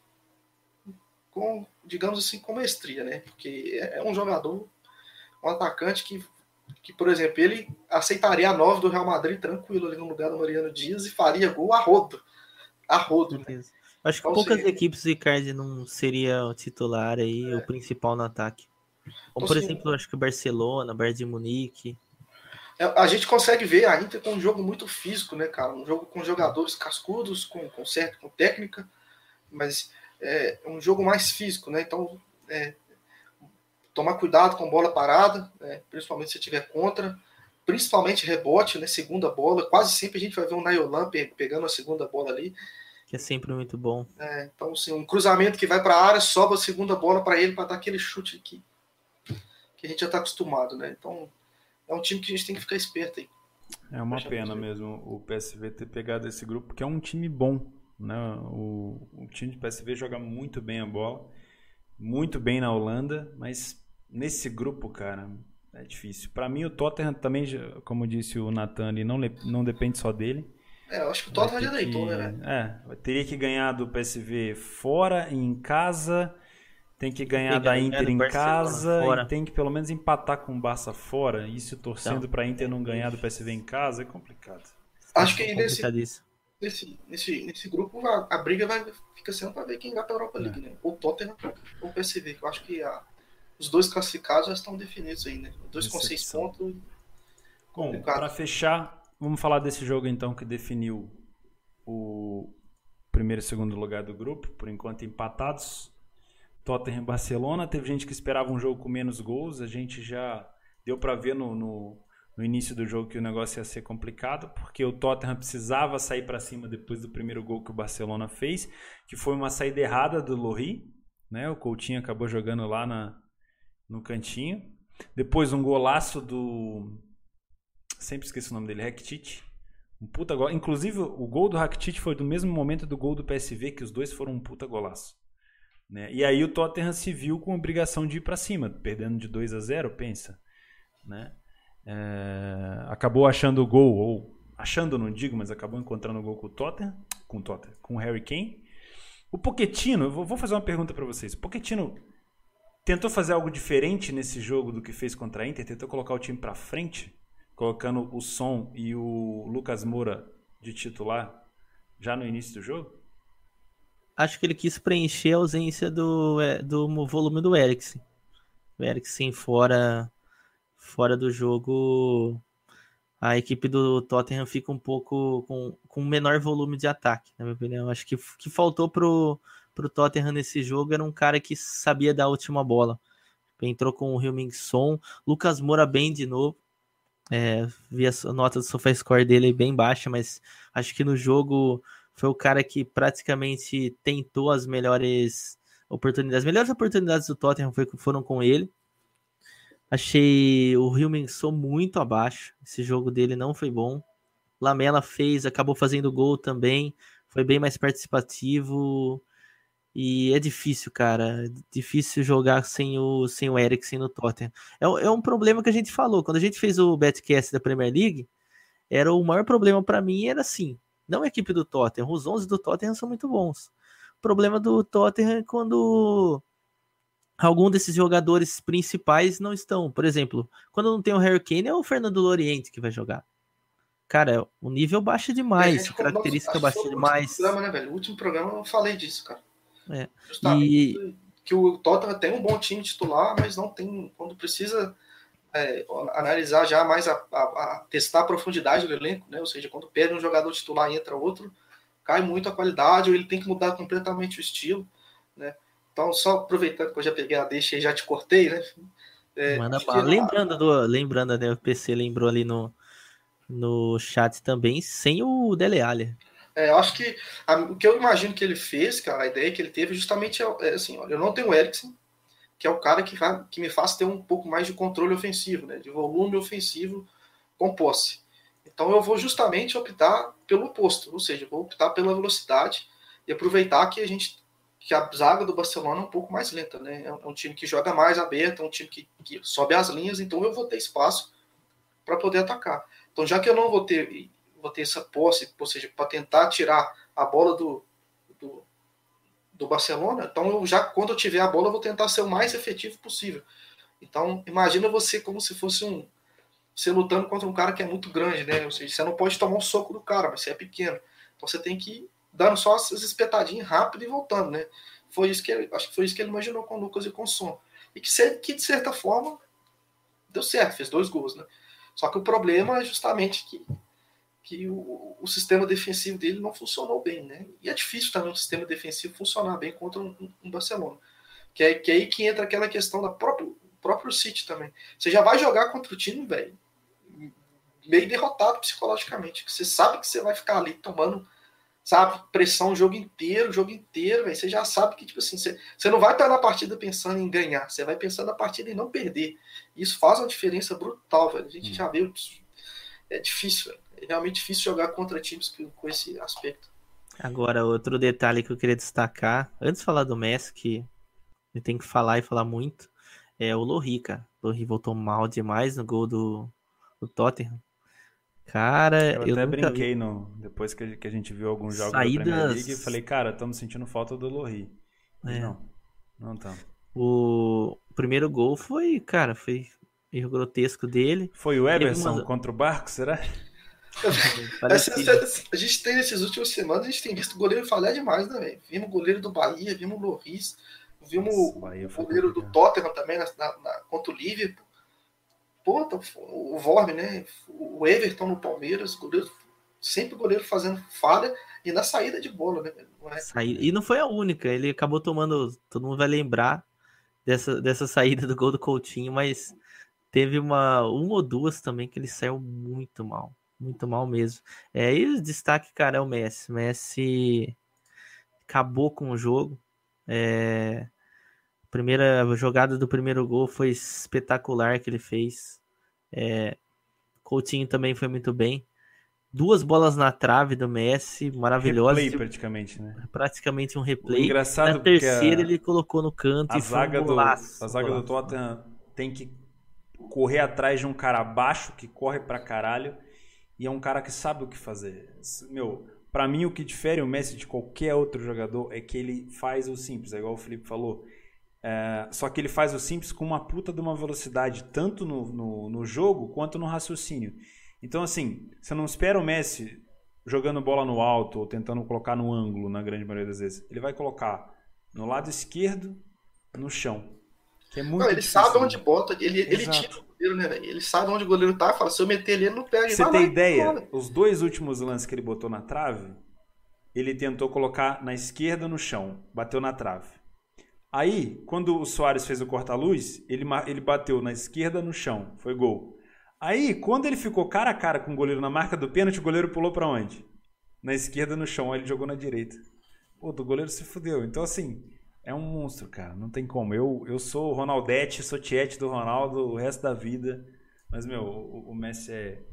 com, digamos assim, com mestria, né? Porque é, é um jogador, um atacante que, que, por exemplo, ele aceitaria a 9 do Real Madrid tranquilo ali no lugar do Mariano Dias e faria gol a rodo. A rodo. Né? Acho que então, poucas seria... equipes de Icardi não seria o titular aí, é. o principal no ataque. Como, então, por exemplo, acho que o Barcelona, Bayern de Munique. É, a gente consegue ver a Inter com um jogo muito físico, né, cara? Um jogo com jogadores cascudos, com, com certo, com técnica, mas é um jogo mais físico, né? Então, é, tomar cuidado com bola parada, né? principalmente se tiver contra, principalmente rebote, né? Segunda bola, quase sempre a gente vai ver um Nayolan pegando a segunda bola ali. Que é sempre muito bom. É, então, assim, um cruzamento que vai para a área, sobe a segunda bola para ele para dar aquele chute que, que a gente já está acostumado, né? Então, é um time que a gente tem que ficar esperto aí. É uma pena mesmo o PSV ter pegado esse grupo, porque é um time bom. Né? O, o time de PSV joga muito bem a bola, muito bem na Holanda, mas nesse grupo, cara, é difícil. Para mim, o Tottenham também, como disse o Nathan ali, não, não depende só dele. É, eu acho que o Tottenham já deitou, né? É, teria que ganhar do PSV fora e em casa. Tem que ganhar tem que da Inter em casa fora. e tem que pelo menos empatar com o Barça fora. Isso torcendo então, para Inter não ganhar do PSV em casa é complicado. Acho que nesse, nesse, nesse, nesse grupo a, a briga vai fica sendo para ver quem vai para a Europa League, é. né? Ou Tottenham ou PSV. Eu acho que a, os dois classificados já estão definidos aí, né? Dois com seis pontos. Bom, para fechar, vamos falar desse jogo então que definiu o primeiro e segundo lugar do grupo, por enquanto empatados. Tottenham e Barcelona. Teve gente que esperava um jogo com menos gols. A gente já deu para ver no, no, no, início do jogo que o negócio ia ser complicado, porque o Tottenham precisava sair para cima depois do primeiro gol que o Barcelona fez, que foi uma saída errada do Lorri. Né? O Coutinho acabou jogando lá na, no cantinho. Depois um golaço do. Sempre esqueço o nome dele, Rakitic. Um puta gol. Inclusive, o gol do Rakitic foi do mesmo momento do gol do PSV, que os dois foram um puta golaço. Né? E aí o Tottenham se viu com obrigação de ir para cima, perdendo de 2 a 0, pensa. Né? É, acabou achando o gol, ou achando não digo, mas acabou encontrando o gol com o Tottenham, com o Tottenham, com o Harry Kane. O Pochettino, eu vou fazer uma pergunta para vocês. O Pochettino tentou fazer algo diferente nesse jogo do que fez contra a Inter? Tentou colocar o time para frente, colocando o Som e o Lucas Moura de titular já no início do jogo? acho que ele quis preencher a ausência do, é, do volume do Eriksen. O Eriksen fora, fora do jogo, a equipe do Tottenham fica um pouco com, com menor volume de ataque, na minha opinião. Acho que que faltou pro, pro Tottenham nesse jogo era um cara que sabia dar a última bola. Entrou com o Hilmingson, Lucas Moura bem de novo. É, vi a nota do SofaScore dele bem baixa, mas acho que no jogo foi o cara que praticamente tentou as melhores oportunidades. As melhores oportunidades do Tottenham foram com ele. Achei o Hilmenson muito abaixo. Esse jogo dele não foi bom. Lamela fez, acabou fazendo gol também. Foi bem mais participativo. E é difícil, cara. É difícil jogar sem o, sem o Eriksen no Tottenham. É, é um problema que a gente falou. Quando a gente fez o Betcast da Premier League, era o maior problema para mim era assim. Não a equipe do Tottenham. Os 11 do Tottenham são muito bons. O problema do Tottenham é quando algum desses jogadores principais não estão. Por exemplo, quando não tem o Harry Kane, é o Fernando Loriente que vai jogar. Cara, o nível baixa demais, a característica baixa demais. Programa, né, velho? O último programa eu falei disso, cara. É. E... Que o Tottenham tem um bom time titular, mas não tem. Quando precisa é, analisar já mais a, a, a, testar a profundidade do elenco, né? Ou seja, quando perde um jogador titular e entra outro, cai muito a qualidade, ou ele tem que mudar completamente o estilo, né? Então, só aproveitando que eu já peguei a deixa e já te cortei, né? É, Manda bala. Lembrando, do, lembrando, né, o PC lembrou ali no, no chat também, sem o Dele Alli. É, eu acho que a, o que eu imagino que ele fez, cara, a ideia que ele teve justamente é, é assim, olha, eu não tenho o Erickson, que é o cara que, que me faz ter um pouco mais de controle ofensivo, né, de volume ofensivo com posse. Então eu vou justamente optar pelo oposto, ou seja, vou optar pela velocidade e aproveitar que a gente que a zaga do Barcelona é um pouco mais lenta, né? É um é time que joga mais aberto, é um time que, que sobe as linhas, então eu vou ter espaço para poder atacar. Então já que eu não vou ter vou ter essa posse, ou seja, para tentar tirar a bola do, do, do Barcelona, então eu já quando eu tiver a bola eu vou tentar ser o mais efetivo possível. Então imagina você como se fosse um você lutando contra um cara que é muito grande, né? Ou seja, você não pode tomar um soco do cara, mas você é pequeno. Então você tem que dando só essas espetadinhas rápido e voltando, né? Foi isso que ele, acho que foi isso que ele imaginou com o Lucas e com o Som. E que, que de certa forma deu certo, fez dois gols, né? Só que o problema é justamente que, que o, o sistema defensivo dele não funcionou bem, né? E é difícil também o sistema defensivo funcionar bem contra um, um Barcelona. Que é, que é aí que entra aquela questão da própria próprio City também. Você já vai jogar contra o time, velho, meio derrotado psicologicamente. Você sabe que você vai ficar ali tomando, sabe, pressão o jogo inteiro, o jogo inteiro, velho. Você já sabe que, tipo assim, você, você não vai estar na partida pensando em ganhar, você vai pensando na partida em não perder. Isso faz uma diferença brutal, velho. A gente hum. já viu. É difícil, velho. É realmente difícil jogar contra times com esse aspecto. Agora, outro detalhe que eu queria destacar, antes de falar do Messi, que ele tem que falar e falar muito, é o Lohri, cara. O Lohri voltou mal demais no gol do, do Tottenham. Cara, eu, eu até brinquei vi... no, depois que, que a gente viu alguns jogos Saídas... da Premier League e falei, cara, estamos sentindo falta do Lohri. É. Não, não estamos. O primeiro gol foi, cara, foi erro grotesco dele. Foi o Everson uma... contra o Barco, será? a gente tem nesses últimos semanas, a gente tem visto o goleiro falhar demais, né, velho? Vimos o goleiro do Bahia, vimos o Loris, Vimos o goleiro do Tottenham também na, na, contra o Liverpool. Pô, tá o Vorme, né? O Everton no Palmeiras, goleiro, sempre goleiro fazendo falha e na saída de bola, né? Não é... E não foi a única, ele acabou tomando. Todo mundo vai lembrar dessa, dessa saída do gol do Coutinho, mas teve uma, uma ou duas também que ele saiu muito mal. Muito mal mesmo. É, e o destaque, cara, é o Messi. Messi acabou com o jogo. É, primeira jogada do primeiro gol foi espetacular que ele fez. É, Coutinho também foi muito bem. Duas bolas na trave do Messi, maravilhosas. Replay praticamente, né? Praticamente um replay. O engraçado na terceira a, ele colocou no canto a e zaga um golaço, do, A zaga golaço. do Tottenham tem que correr atrás de um cara baixo que corre pra caralho e é um cara que sabe o que fazer. Meu, para mim, o que difere o Messi de qualquer outro jogador é que ele faz o simples, é igual o Felipe falou. É, só que ele faz o simples com uma puta de uma velocidade, tanto no, no, no, jogo quanto no raciocínio. Então, assim, você não espera o Messi jogando bola no alto ou tentando colocar no ângulo, na grande maioria das vezes. Ele vai colocar no lado esquerdo, no chão. Que é muito não, ele difícil, sabe onde bota, ele, ele tira o goleiro, né, Ele sabe onde o goleiro tá, fala, se eu meter ele, ele não pega. Você tem ideia? Os dois últimos lances que ele botou na trave, ele tentou colocar na esquerda no chão, bateu na trave. Aí, quando o Soares fez o corta-luz, ele, ele bateu na esquerda no chão, foi gol. Aí, quando ele ficou cara a cara com o goleiro na marca do pênalti, o goleiro pulou para onde? Na esquerda no chão, aí ele jogou na direita. Pô, o goleiro se fudeu. Então, assim, é um monstro, cara. Não tem como. Eu, eu sou Ronaldete, sou Tiete do Ronaldo o resto da vida. Mas, meu, o, o Messi é,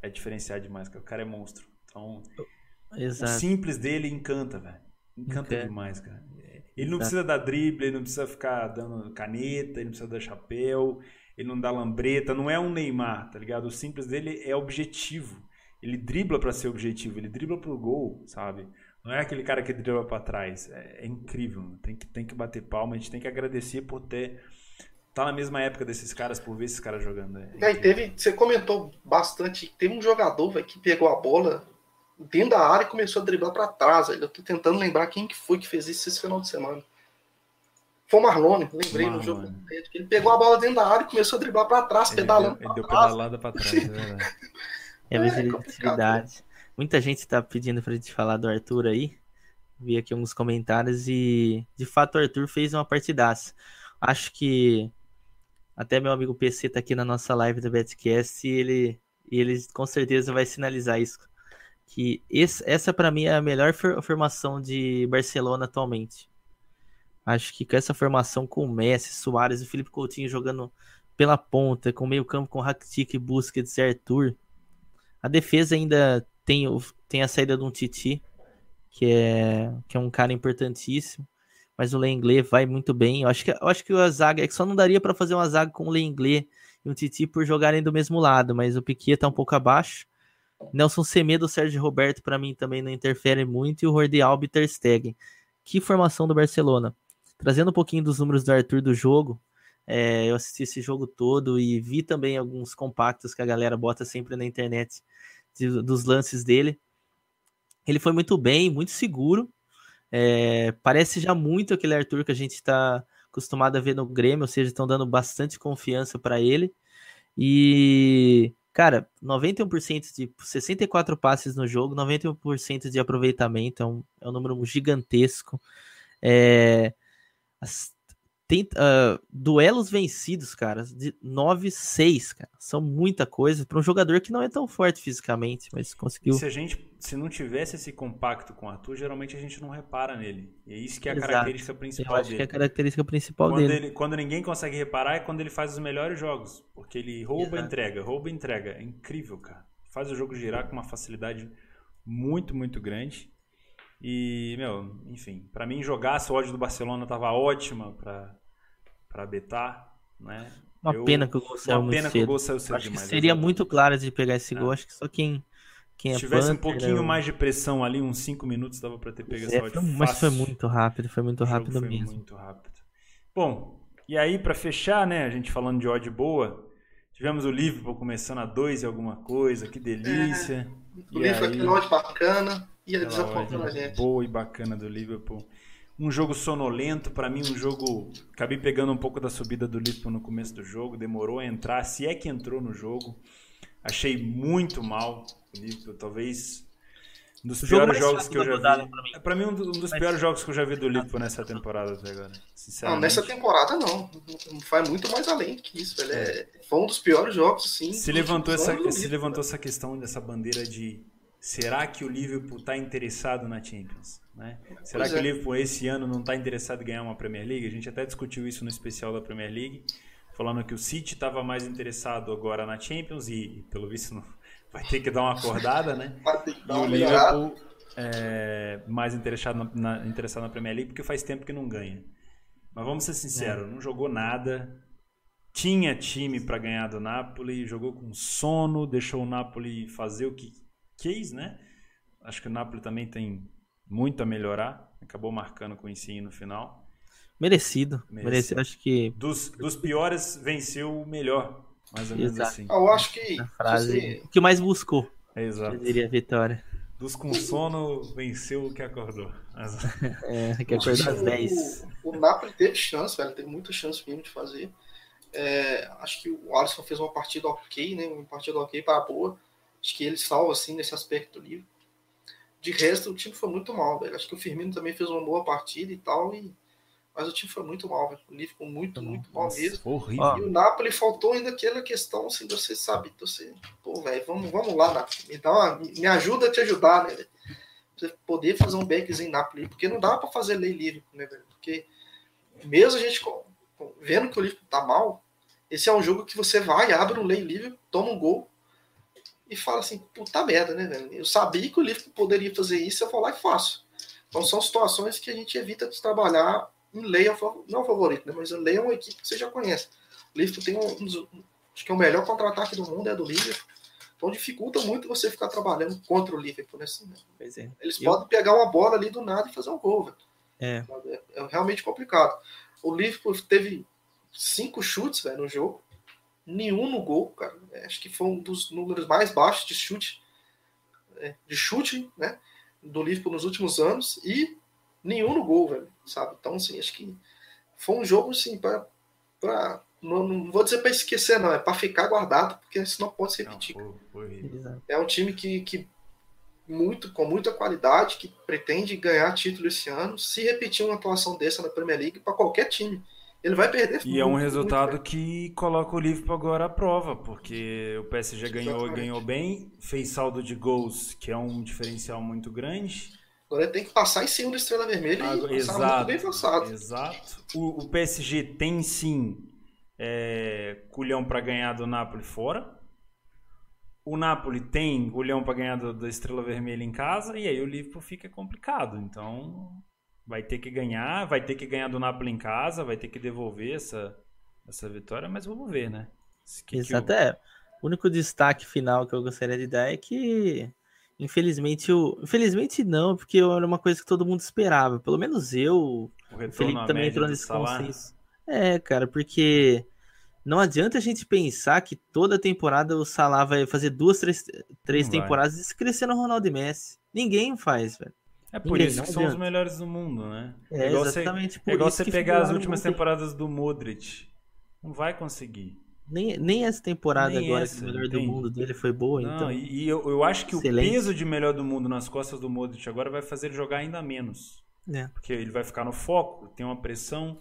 é diferenciado demais, cara. O cara é monstro. Então, Exato. o simples dele encanta, velho. Encanta okay. demais, cara. Ele não Exato. precisa dar drible, ele não precisa ficar dando caneta, ele não precisa dar chapéu, ele não dá lambreta. Não é um Neymar, tá ligado? O simples dele é objetivo. Ele dribla para ser objetivo, ele dribla pro gol, sabe? Não é aquele cara que dribla para trás. É, é, incrível. Tem que, tem que bater palma. A gente tem que agradecer por ter. Tá na mesma época desses caras, por ver esses caras jogando. É, é teve, você comentou bastante. Teve um jogador véio, que pegou a bola dentro da área e começou a driblar para trás. Eu tô tentando lembrar quem que foi que fez isso esse final de semana. Foi o Marlone, lembrei Marlone. no jogo. Ele pegou a bola dentro da área e começou a driblar para trás, ele pedalando. Deu, ele deu pedalada para trás, é. É, é Muita gente está pedindo para a gente falar do Arthur aí. Vi aqui alguns comentários e de fato o Arthur fez uma partidaça. Acho que Até meu amigo PC tá aqui na nossa live do Betcast e ele, e ele com certeza vai sinalizar isso. Que esse, essa para mim é a melhor formação de Barcelona atualmente. Acho que com essa formação com o Messi, Soares e Felipe Coutinho jogando pela ponta, com meio campo com Rakitic, Busquets e Arthur. A defesa ainda tem, tem a saída de um Titi, que é, que é um cara importantíssimo mas o Lenglet vai muito bem. Eu acho que, eu acho que a zaga é que só não daria para fazer uma zaga com o Lenglet e o Titi por jogarem do mesmo lado, mas o Piquet tá um pouco abaixo. Nelson Semedo, Sérgio Roberto para mim também não interfere muito e o Jordi Alba e Ter Stegen. Que formação do Barcelona. Trazendo um pouquinho dos números do Arthur do jogo, é, eu assisti esse jogo todo e vi também alguns compactos que a galera bota sempre na internet de, dos lances dele. Ele foi muito bem, muito seguro, é, parece já muito aquele Arthur que a gente está acostumado a ver no Grêmio, ou seja, estão dando bastante confiança para ele. E, cara, 91% de 64 passes no jogo, 91% de aproveitamento, é um, é um número gigantesco. É, as, tem, uh, duelos vencidos, cara, de 9-6, cara. São muita coisa para um jogador que não é tão forte fisicamente, mas conseguiu. E se a gente, se não tivesse esse compacto com o Arthur, geralmente a gente não repara nele. E é isso que é a Exato. característica principal Eu acho dele. que é a característica principal quando, dele. ele, quando ninguém consegue reparar é quando ele faz os melhores jogos. Porque ele rouba, Exato. entrega, rouba, entrega. É incrível, cara. Faz o jogo girar com uma facilidade muito, muito grande. E, meu, enfim, pra mim jogar, a odd do Barcelona tava ótima pra, pra betar, né? Uma Eu- pena que o gol saiu muito que cedo. gol saiu cedo acho que demais. seria exato. muito claro de pegar esse gol. É. Acho que só quem, quem é Se tivesse um Panther, pouquinho eu- mais de pressão ali, uns 5 minutos, dava pra ter pego É, essa odd foi- mas foi muito rápido, foi muito rápido foi mesmo. muito rápido. Bom, e aí pra fechar, né, a gente falando de odd boa, tivemos o Liverpool começando a 2 e alguma coisa, que delícia. O E livro foi aí- aquele ódio bacana e Aquela desapontou a gente. boa e bacana do Liverpool. Um jogo sonolento, pra mim um jogo, acabei pegando um pouco da subida do Liverpool no começo do jogo, demorou a entrar, se é que entrou no jogo. Achei muito mal o Liverpool, talvez um dos O piores jogos que eu já vi. pra mim. É, Pra mim um do- um dos piores jogos que eu já vi do Liverpool nessa temporada até agora. Não, Sinceramente. nessa temporada não. Vai muito mais além que isso, velho. É, foi um dos piores jogos, sim. Se levantou, essa, se levantou essa questão dessa bandeira de será que o Liverpool está interessado na Champions? Né? Será Pois que o é. Liverpool esse ano não está interessado em ganhar uma Premier League? A gente até discutiu isso no especial da Premier League, falando que o City estava mais interessado agora na Champions e, pelo visto, não- vai ter que dar uma acordada, né? Vai ter que E dar o uma melhorada. Liverpool é mais interessado na, na- interessado na Premier League porque faz tempo que não ganha. Mas vamos ser sinceros, não jogou nada. Tinha time para ganhar do Napoli, jogou com sono, deixou o Napoli fazer o que quis, né? Acho que o Napoli também tem muito a melhorar. Acabou marcando com o Insigne no final. Merecido. Merecido. Merecido. Acho que Dos, dos piores, venceu o melhor. Mais ou menos Exato. assim. Ah, Eu acho que. a frase. se O que mais buscou, É exato. eu diria, a vitória. Dos com sono, venceu o que acordou. Mas- É, que acordar às o- 10. O, o Napoli teve chance, velho. Teve muita chance mesmo de fazer. É, acho que o Alisson fez uma partida ok, né? Uma partida ok para boa. Acho que ele salva, assim, nesse aspecto livre. De resto, o time foi muito mal, velho. Acho que o Firmino também fez uma boa partida e tal. E... Mas o time foi muito mal, velho. O Liverpool muito, muito mal mesmo. horrível. E o Napoli faltou ainda aquela questão, assim, você sabe, de você, pô, velho, vamos, vamos lá, Napoli, me, dá uma, me ajuda a te ajudar, né, velho? Você poder fazer um backzinho em Napoli, porque não dá pra fazer lei livre, né, velho? Porque mesmo a gente vendo que o Liverpool tá mal, esse é um jogo que você vai, abre um lei livre, toma um gol e fala assim, puta merda, né, velho? Eu sabia que o Liverpool poderia fazer isso, eu vou lá e faço. Então são situações que a gente evita de trabalhar em lei, ao fav- não ao favorito, né? Mas a lei é uma equipe que você já conhece. O Liverpool tem um, dos- acho que é o melhor contra-ataque do mundo, é do Liverpool. Então dificulta muito você ficar trabalhando contra o Liverpool. Né? Assim, né? Pois é. Eles Eu- podem pegar uma bola ali do nada e fazer um gol. velho. É. É, é realmente complicado. O Liverpool teve cinco chutes velho, no jogo, nenhum no gol, cara. É, acho que foi um dos números mais baixos de chute, é, de chute, né, do Liverpool nos últimos anos e nenhum no gol, velho, sabe? Então, assim, acho que foi um jogo, assim, para não, não vou dizer para esquecer, não, é para ficar guardado, porque isso não pode se Não, repetir. foi- foi. Exato. É um time que, que muito com muita qualidade, que pretende ganhar título esse ano. Se repetir uma atuação dessa na Premier League, para qualquer time Ele vai perder. E é um resultado que coloca o Liverpool agora à prova, porque o PSG ganhou e ganhou bem, fez saldo de gols, que é um diferencial muito grande. Agora tem que passar em cima do Estrela Vermelha ah, e exato, muito bem forçado. Exato. O, o PSG tem sim é, culhão para ganhar do Napoli fora. O Napoli tem culhão para ganhar do, da Estrela Vermelha em casa, e aí o Liverpool fica complicado. Então vai ter que ganhar, vai ter que ganhar do Napoli em casa, vai ter que devolver essa, essa vitória, mas vamos ver, né? Que, Exato, que o... é. O único destaque final que eu gostaria de dar é que, infelizmente, o... infelizmente não, porque era uma coisa que todo mundo esperava. Pelo menos eu, o, Felipe também entrou nesse consenso. É, cara, porque não adianta a gente pensar que toda temporada o Salah vai fazer duas, três, três temporadas e crescer no Ronaldo e Messi. Ninguém faz, velho. É por Ninguém, isso que são os melhores do mundo, né? É, é igual exatamente você, por é igual você pegar as últimas temporadas do Modric. Não vai conseguir. Nem, nem essa temporada nem agora, essa, que o melhor do mundo dele foi boa, não, então. E eu, eu acho que excelente. o peso de melhor do mundo nas costas do Modric agora vai fazer ele jogar ainda menos. É. Porque ele vai ficar no foco, tem uma pressão.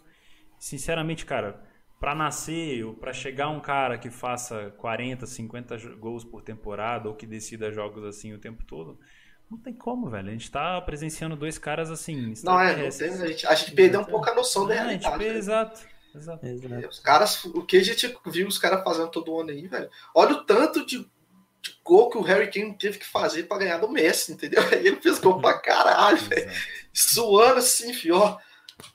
Sinceramente, cara, para nascer ou para chegar um cara que faça 40, 50 gols por temporada ou que decida jogos assim o tempo todo, não tem como, velho. A gente tá presenciando dois caras assim. Não, é, não tem, a, gente, a gente perdeu um pouco a noção da realidade. Né? Exato. Exato. Os caras, o que a gente viu os caras fazendo todo ano aí, velho. Olha o tanto de, de gol que o Harry Kane teve que fazer para ganhar do Messi, entendeu? Aí ele fez gol pra caralho, velho. Suando assim, fio.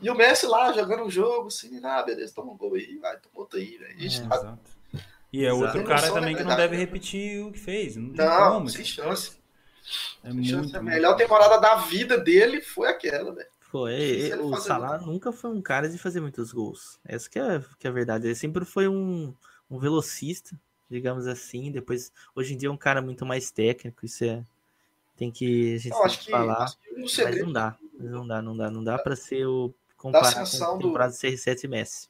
E o Messi lá jogando um jogo, assim, ah, beleza, toma um gol aí, vai, toma outro aí, velho. É, tá... E é outro cara também que não deve repetir o que fez. Não, não como, sem chance. É muito, a melhor temporada da vida dele foi aquela, velho. Foi. O Salah nunca foi um cara de fazer muitos gols. Essa que é, que é a verdade. Ele sempre foi um, um velocista, digamos assim. Depois, hoje em dia, é um cara muito mais técnico. Isso é. Tem que a gente não, que, falar. mas segredo, não dá. Não dá, não dá. Não dá para ser o. Comparar com o temporada do... CR7 e Messi.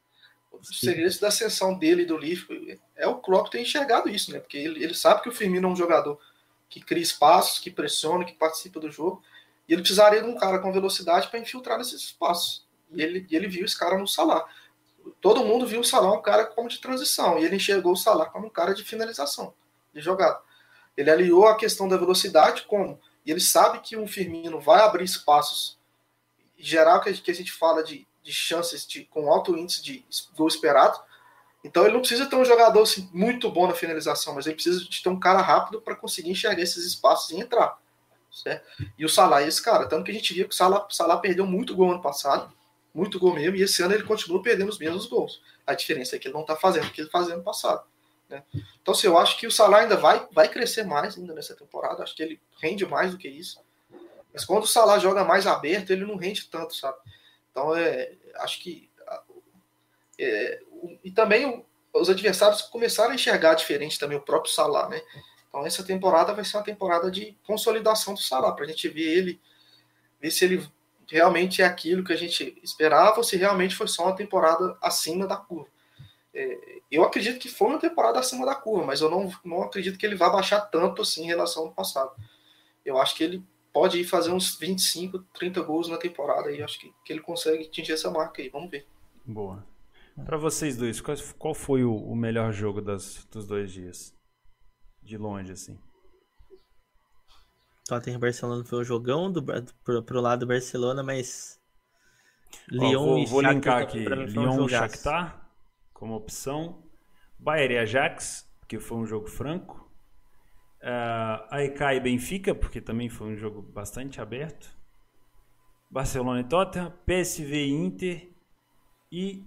O segredo da ascensão dele e do Liverpool é o Klopp ter enxergado isso, né? Porque ele, ele sabe que o Firmino é um jogador que cria espaços, que pressiona, que participa do jogo. E ele precisaria de um cara com velocidade para infiltrar nesses espaços. E ele, e ele viu esse cara no Salah. Todo mundo viu o Salah um cara como de transição. E ele enxergou o Salah como um cara de finalização, de jogada. Ele aliou a questão da velocidade como. E ele sabe que um Firmino vai abrir espaços. Em geral, que a gente fala de, de chances de, com alto índice de gol esperado. Então ele não precisa ter um jogador assim, muito bom na finalização, mas ele precisa de ter um cara rápido para conseguir enxergar esses espaços e entrar. Certo? E o Salah é esse cara. Tanto que a gente via que o Salah, Salah perdeu muito gol ano passado, muito gol mesmo, e esse ano ele continua perdendo os mesmos gols. A diferença é que ele não está fazendo o que ele fazia ano passado. Né? Então, assim, eu acho que o Salah ainda vai, vai crescer mais ainda nessa temporada. Acho que ele rende mais do que isso. Mas quando o Salah joga mais aberto, ele não rende tanto, sabe? Então, é, acho que é, e também os adversários começaram a enxergar diferente também o próprio Salah, né? Então essa temporada vai ser uma temporada de consolidação do Salah, para a gente ver ele, ver se ele realmente é aquilo que a gente esperava ou se realmente foi só uma temporada acima da curva. É, eu acredito que foi uma temporada acima da curva, mas eu não, não acredito que ele vá baixar tanto assim em relação ao passado. Eu acho que ele pode ir fazer uns 25, 30 gols na temporada e acho que, que ele consegue atingir essa marca aí. Vamos ver. Boa. Para vocês dois, qual, qual foi o, o, melhor jogo das, dos dois dias? De longe, assim. Tottenham Barcelona foi um jogão do, pro, pro lado do Barcelona, mas. Lyon vou, e vou linkar aqui. Lyon um Shakhtar como opção. Bayern e Ajax, que foi um jogo franco. Uh, AEK e Benfica, porque também foi um jogo bastante aberto. Barcelona e Tottenham. PSV e Inter. E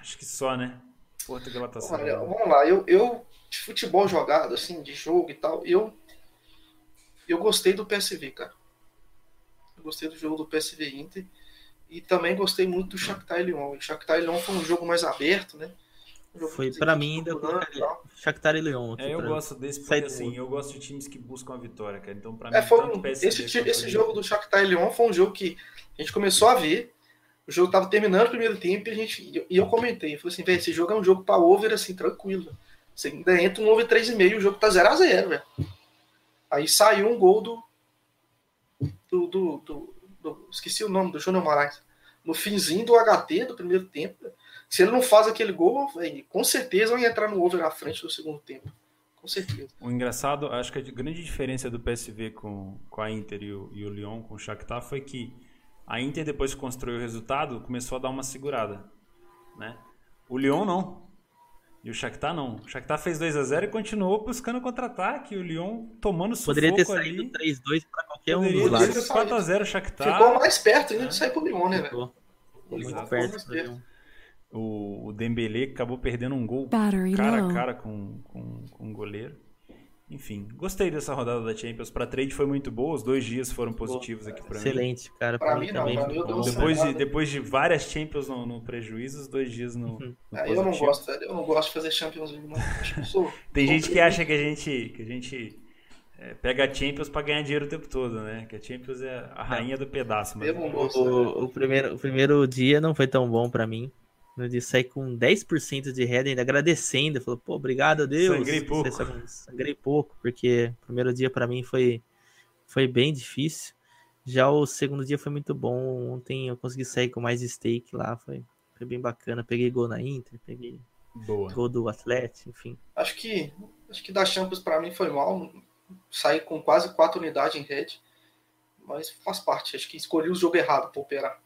Acho que só, né? Porto Galatasaray. Olha, vamos lá, eu, eu de futebol jogado, assim, de jogo e tal, eu eu gostei do PSV, cara. Eu gostei do jogo do PSV Inter e também gostei muito do Shakhtar Lyon. O Shakhtar Lyon foi um jogo mais aberto, né? Um foi para mim ainda Shakhtar e Lyon. É, eu gosto desse porque assim, eu gosto de times que buscam a vitória, cara. Então para é, mim é, foi um, esse, esse jogo do Shakhtar e Lyon foi um jogo que a gente começou a ver o jogo tava terminando o primeiro tempo e, a gente, e eu comentei. Eu falei assim, velho, esse jogo é um jogo para over, assim, tranquilo. Você ainda entra um over 3,5 o jogo tá 0x0, velho. Aí saiu um gol do do, do, do, do, Esqueci o nome do Júnior Moraes. no finzinho do HT do primeiro tempo. Se ele não faz aquele gol, véio, com certeza vai entrar no over na frente do segundo tempo. Com certeza. O engraçado, acho que a grande diferença do PSV com, com a Inter e o, e o Lyon, com o Shakhtar, foi que a Inter, depois que construiu o resultado, começou a dar uma segurada. Né? O Lyon não. E o Shakhtar não. O Shakhtar fez 2 a 0 e continuou buscando contra-ataque. O Lyon tomando sufoco Poderia ter saído 3-2 para qualquer um Poderia dos ter lados. sido 4 a 0 o Shakhtar. Ficou mais perto ainda de sair pro Lyon, né, velho? Ficou muito Exato. perto. Do. Lyon. O, o Dembele acabou perdendo um gol Battery cara a cara com, com, com o goleiro. Enfim, gostei dessa rodada da Champions. Para trade foi muito boa. Os dois dias foram positivos aqui para mim. Excelente, cara. Pra Pra mim mim não, também. pra mim Depois de, depois de várias Champions no, no prejuízo, os dois dias no, no Ah, eu não gosto, velho. Eu não gosto de fazer Champions League, não. Tem gente que acha que a gente, que a gente é, pega a Champions para ganhar dinheiro o tempo todo, né? Que a Champions é a rainha do pedaço. Mas Eu não gosto. velho. O, o primeiro, o primeiro dia não foi tão bom pra mim. No dia saí com 10% de head, ainda agradecendo. Falou, pô, obrigado a Deus. Sangrei pouco. Sangrei pouco, porque o primeiro dia pra mim foi, foi bem difícil. Já o segundo dia foi muito bom. Ontem eu consegui sair com mais stake lá. Foi, foi bem bacana. Peguei gol na Inter, peguei boa. gol do Atlético, enfim. Acho que acho que da Champions pra mim foi mal. Saí com quase 4 unidades em red. Mas faz parte. Acho que escolhi o jogo errado pra operar.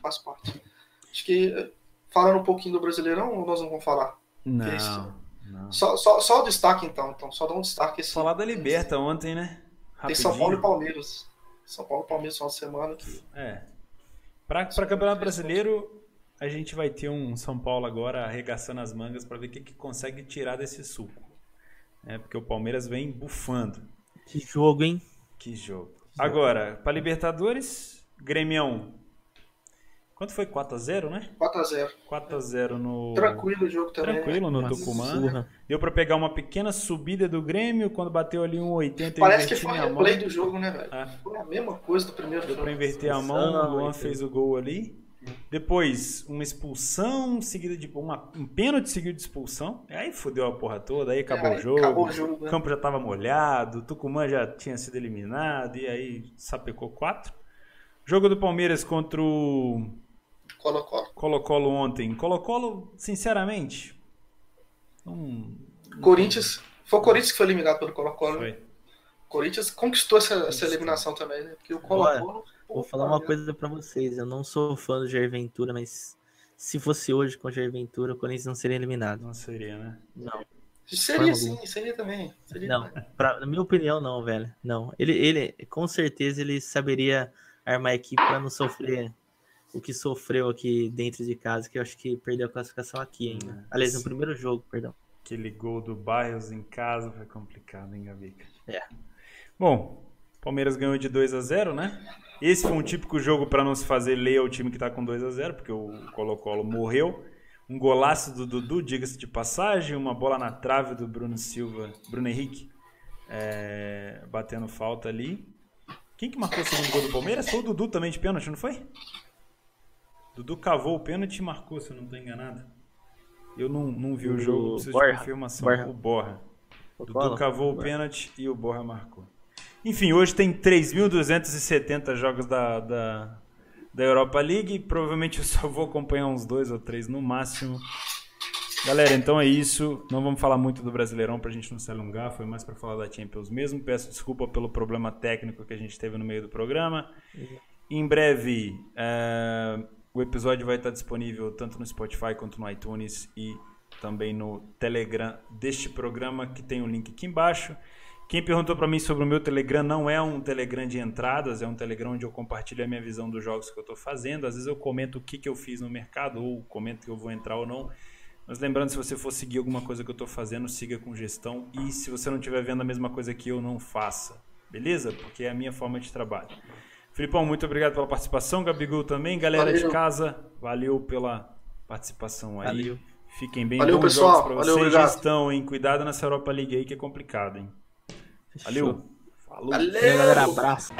Faz parte. Acho que falando um pouquinho do Brasileirão, ou nós não vamos falar? Não, isso? não. Só, só, só o destaque então, então. Só dá um destaque esse. Falar da Liberta ontem, né? Tem São Paulo e Rapidinho. Palmeiras. São Paulo e Palmeiras final de semana que É. Para Campeonato Brasileiro, a gente vai ter um São Paulo agora arregaçando as mangas para ver o que, que consegue tirar desse suco. É, porque o Palmeiras vem bufando. Que jogo, hein? Que jogo. Agora, para Libertadores, Grêmio. Quanto foi? 4x0, né? 4x0. 4x0 no. Tranquilo o jogo também. né? Tranquilo no Tucumã. surra. Deu para pegar uma pequena subida do Grêmio. Quando bateu ali um 80 eu Parece que foi mão. replay do jogo, né, velho? É. Foi a mesma coisa do primeiro Deu jogo. pra inverter a mão, o Luan fez o gol ali. Depois, uma expulsão, seguida de uma, um pênalti seguido de expulsão. Aí fodeu a porra toda, aí acabou Aí o jogo. acabou o jogo, O né? campo já tava molhado, o Tucumã já tinha sido eliminado, e aí sapecou quatro. Jogo do Palmeiras contra o Colo-Colo. Colo-Colo ontem. Colo-Colo, sinceramente, não Corinthians. Foi o Corinthians que foi eliminado pelo Colo-Colo. né? foi. Corinthians conquistou essa, essa eliminação também, né? Porque o Colo-Colo. Vou falar uma coisa pra vocês. Eu não sou fã do Jair Ventura, mas se fosse hoje com o Jair Ventura, o Corinthians não seria eliminado. Não seria, né? Não. Seria sim, seria também. Seria Não, também. pra, na minha opinião, não, velho. Não. Ele, ele, com certeza, ele saberia armar a equipe pra não sofrer o que sofreu aqui dentro de casa, que eu acho que perdeu a classificação aqui ainda. É. Aliás, no primeiro jogo, perdão. Aquele gol do Barrios em casa foi complicado, hein, Gabica? É. Bom, Palmeiras ganhou de 2 a 0 né? Esse foi um típico jogo para não se fazer ler ao time que tá com 2 a 0 porque o Colo-Colo morreu. Um golaço do Dudu, diga-se de passagem, uma bola na trave do Bruno Silva, Bruno Henrique, é, batendo falta ali. Quem que marcou o segundo gol do Palmeiras? Foi o Dudu também de pênalti, não foi? Dudu cavou o pênalti e marcou, se eu não estou enganado. Eu não, não vi o, O jogo, preciso Borja. de confirmação. Borja. O Borra. Dudu Bola? cavou o pênalti e o Borra marcou. Enfim, hoje tem 3.270 jogos da, da, da Europa League. Provavelmente eu só vou acompanhar uns dois ou três no máximo. Galera, então é isso. Não vamos falar muito do Brasileirão pra gente não se alongar. Foi mais pra falar da Champions mesmo. Peço desculpa pelo problema técnico que a gente teve no meio do programa. Em breve, é, o episódio vai estar disponível tanto no Spotify quanto no iTunes e também no Telegram deste programa, que tem o link aqui embaixo. Quem perguntou para mim sobre o meu Telegram, não é um Telegram de entradas, é um Telegram onde eu compartilho a minha visão dos jogos que eu estou fazendo. Às vezes eu comento o que, que eu fiz no mercado, ou comento que eu vou entrar ou não. Mas lembrando, se você for seguir alguma coisa que eu estou fazendo, siga com gestão. E se você não estiver vendo a mesma coisa que eu, não faça. Beleza? Porque é a minha forma de trabalho. Filipão, muito obrigado pela participação. Gabigol também. Galera de Valeu. casa, valeu pela participação aí. Valeu. Fiquem bem. Valeu, Bons pessoal. jogos pra Valeu, vocês. obrigado. Gestão, hein? Cuidado nessa Europa League aí que é complicado, hein? Valeu. Falou. Valeu! Valeu, galera. Abraço.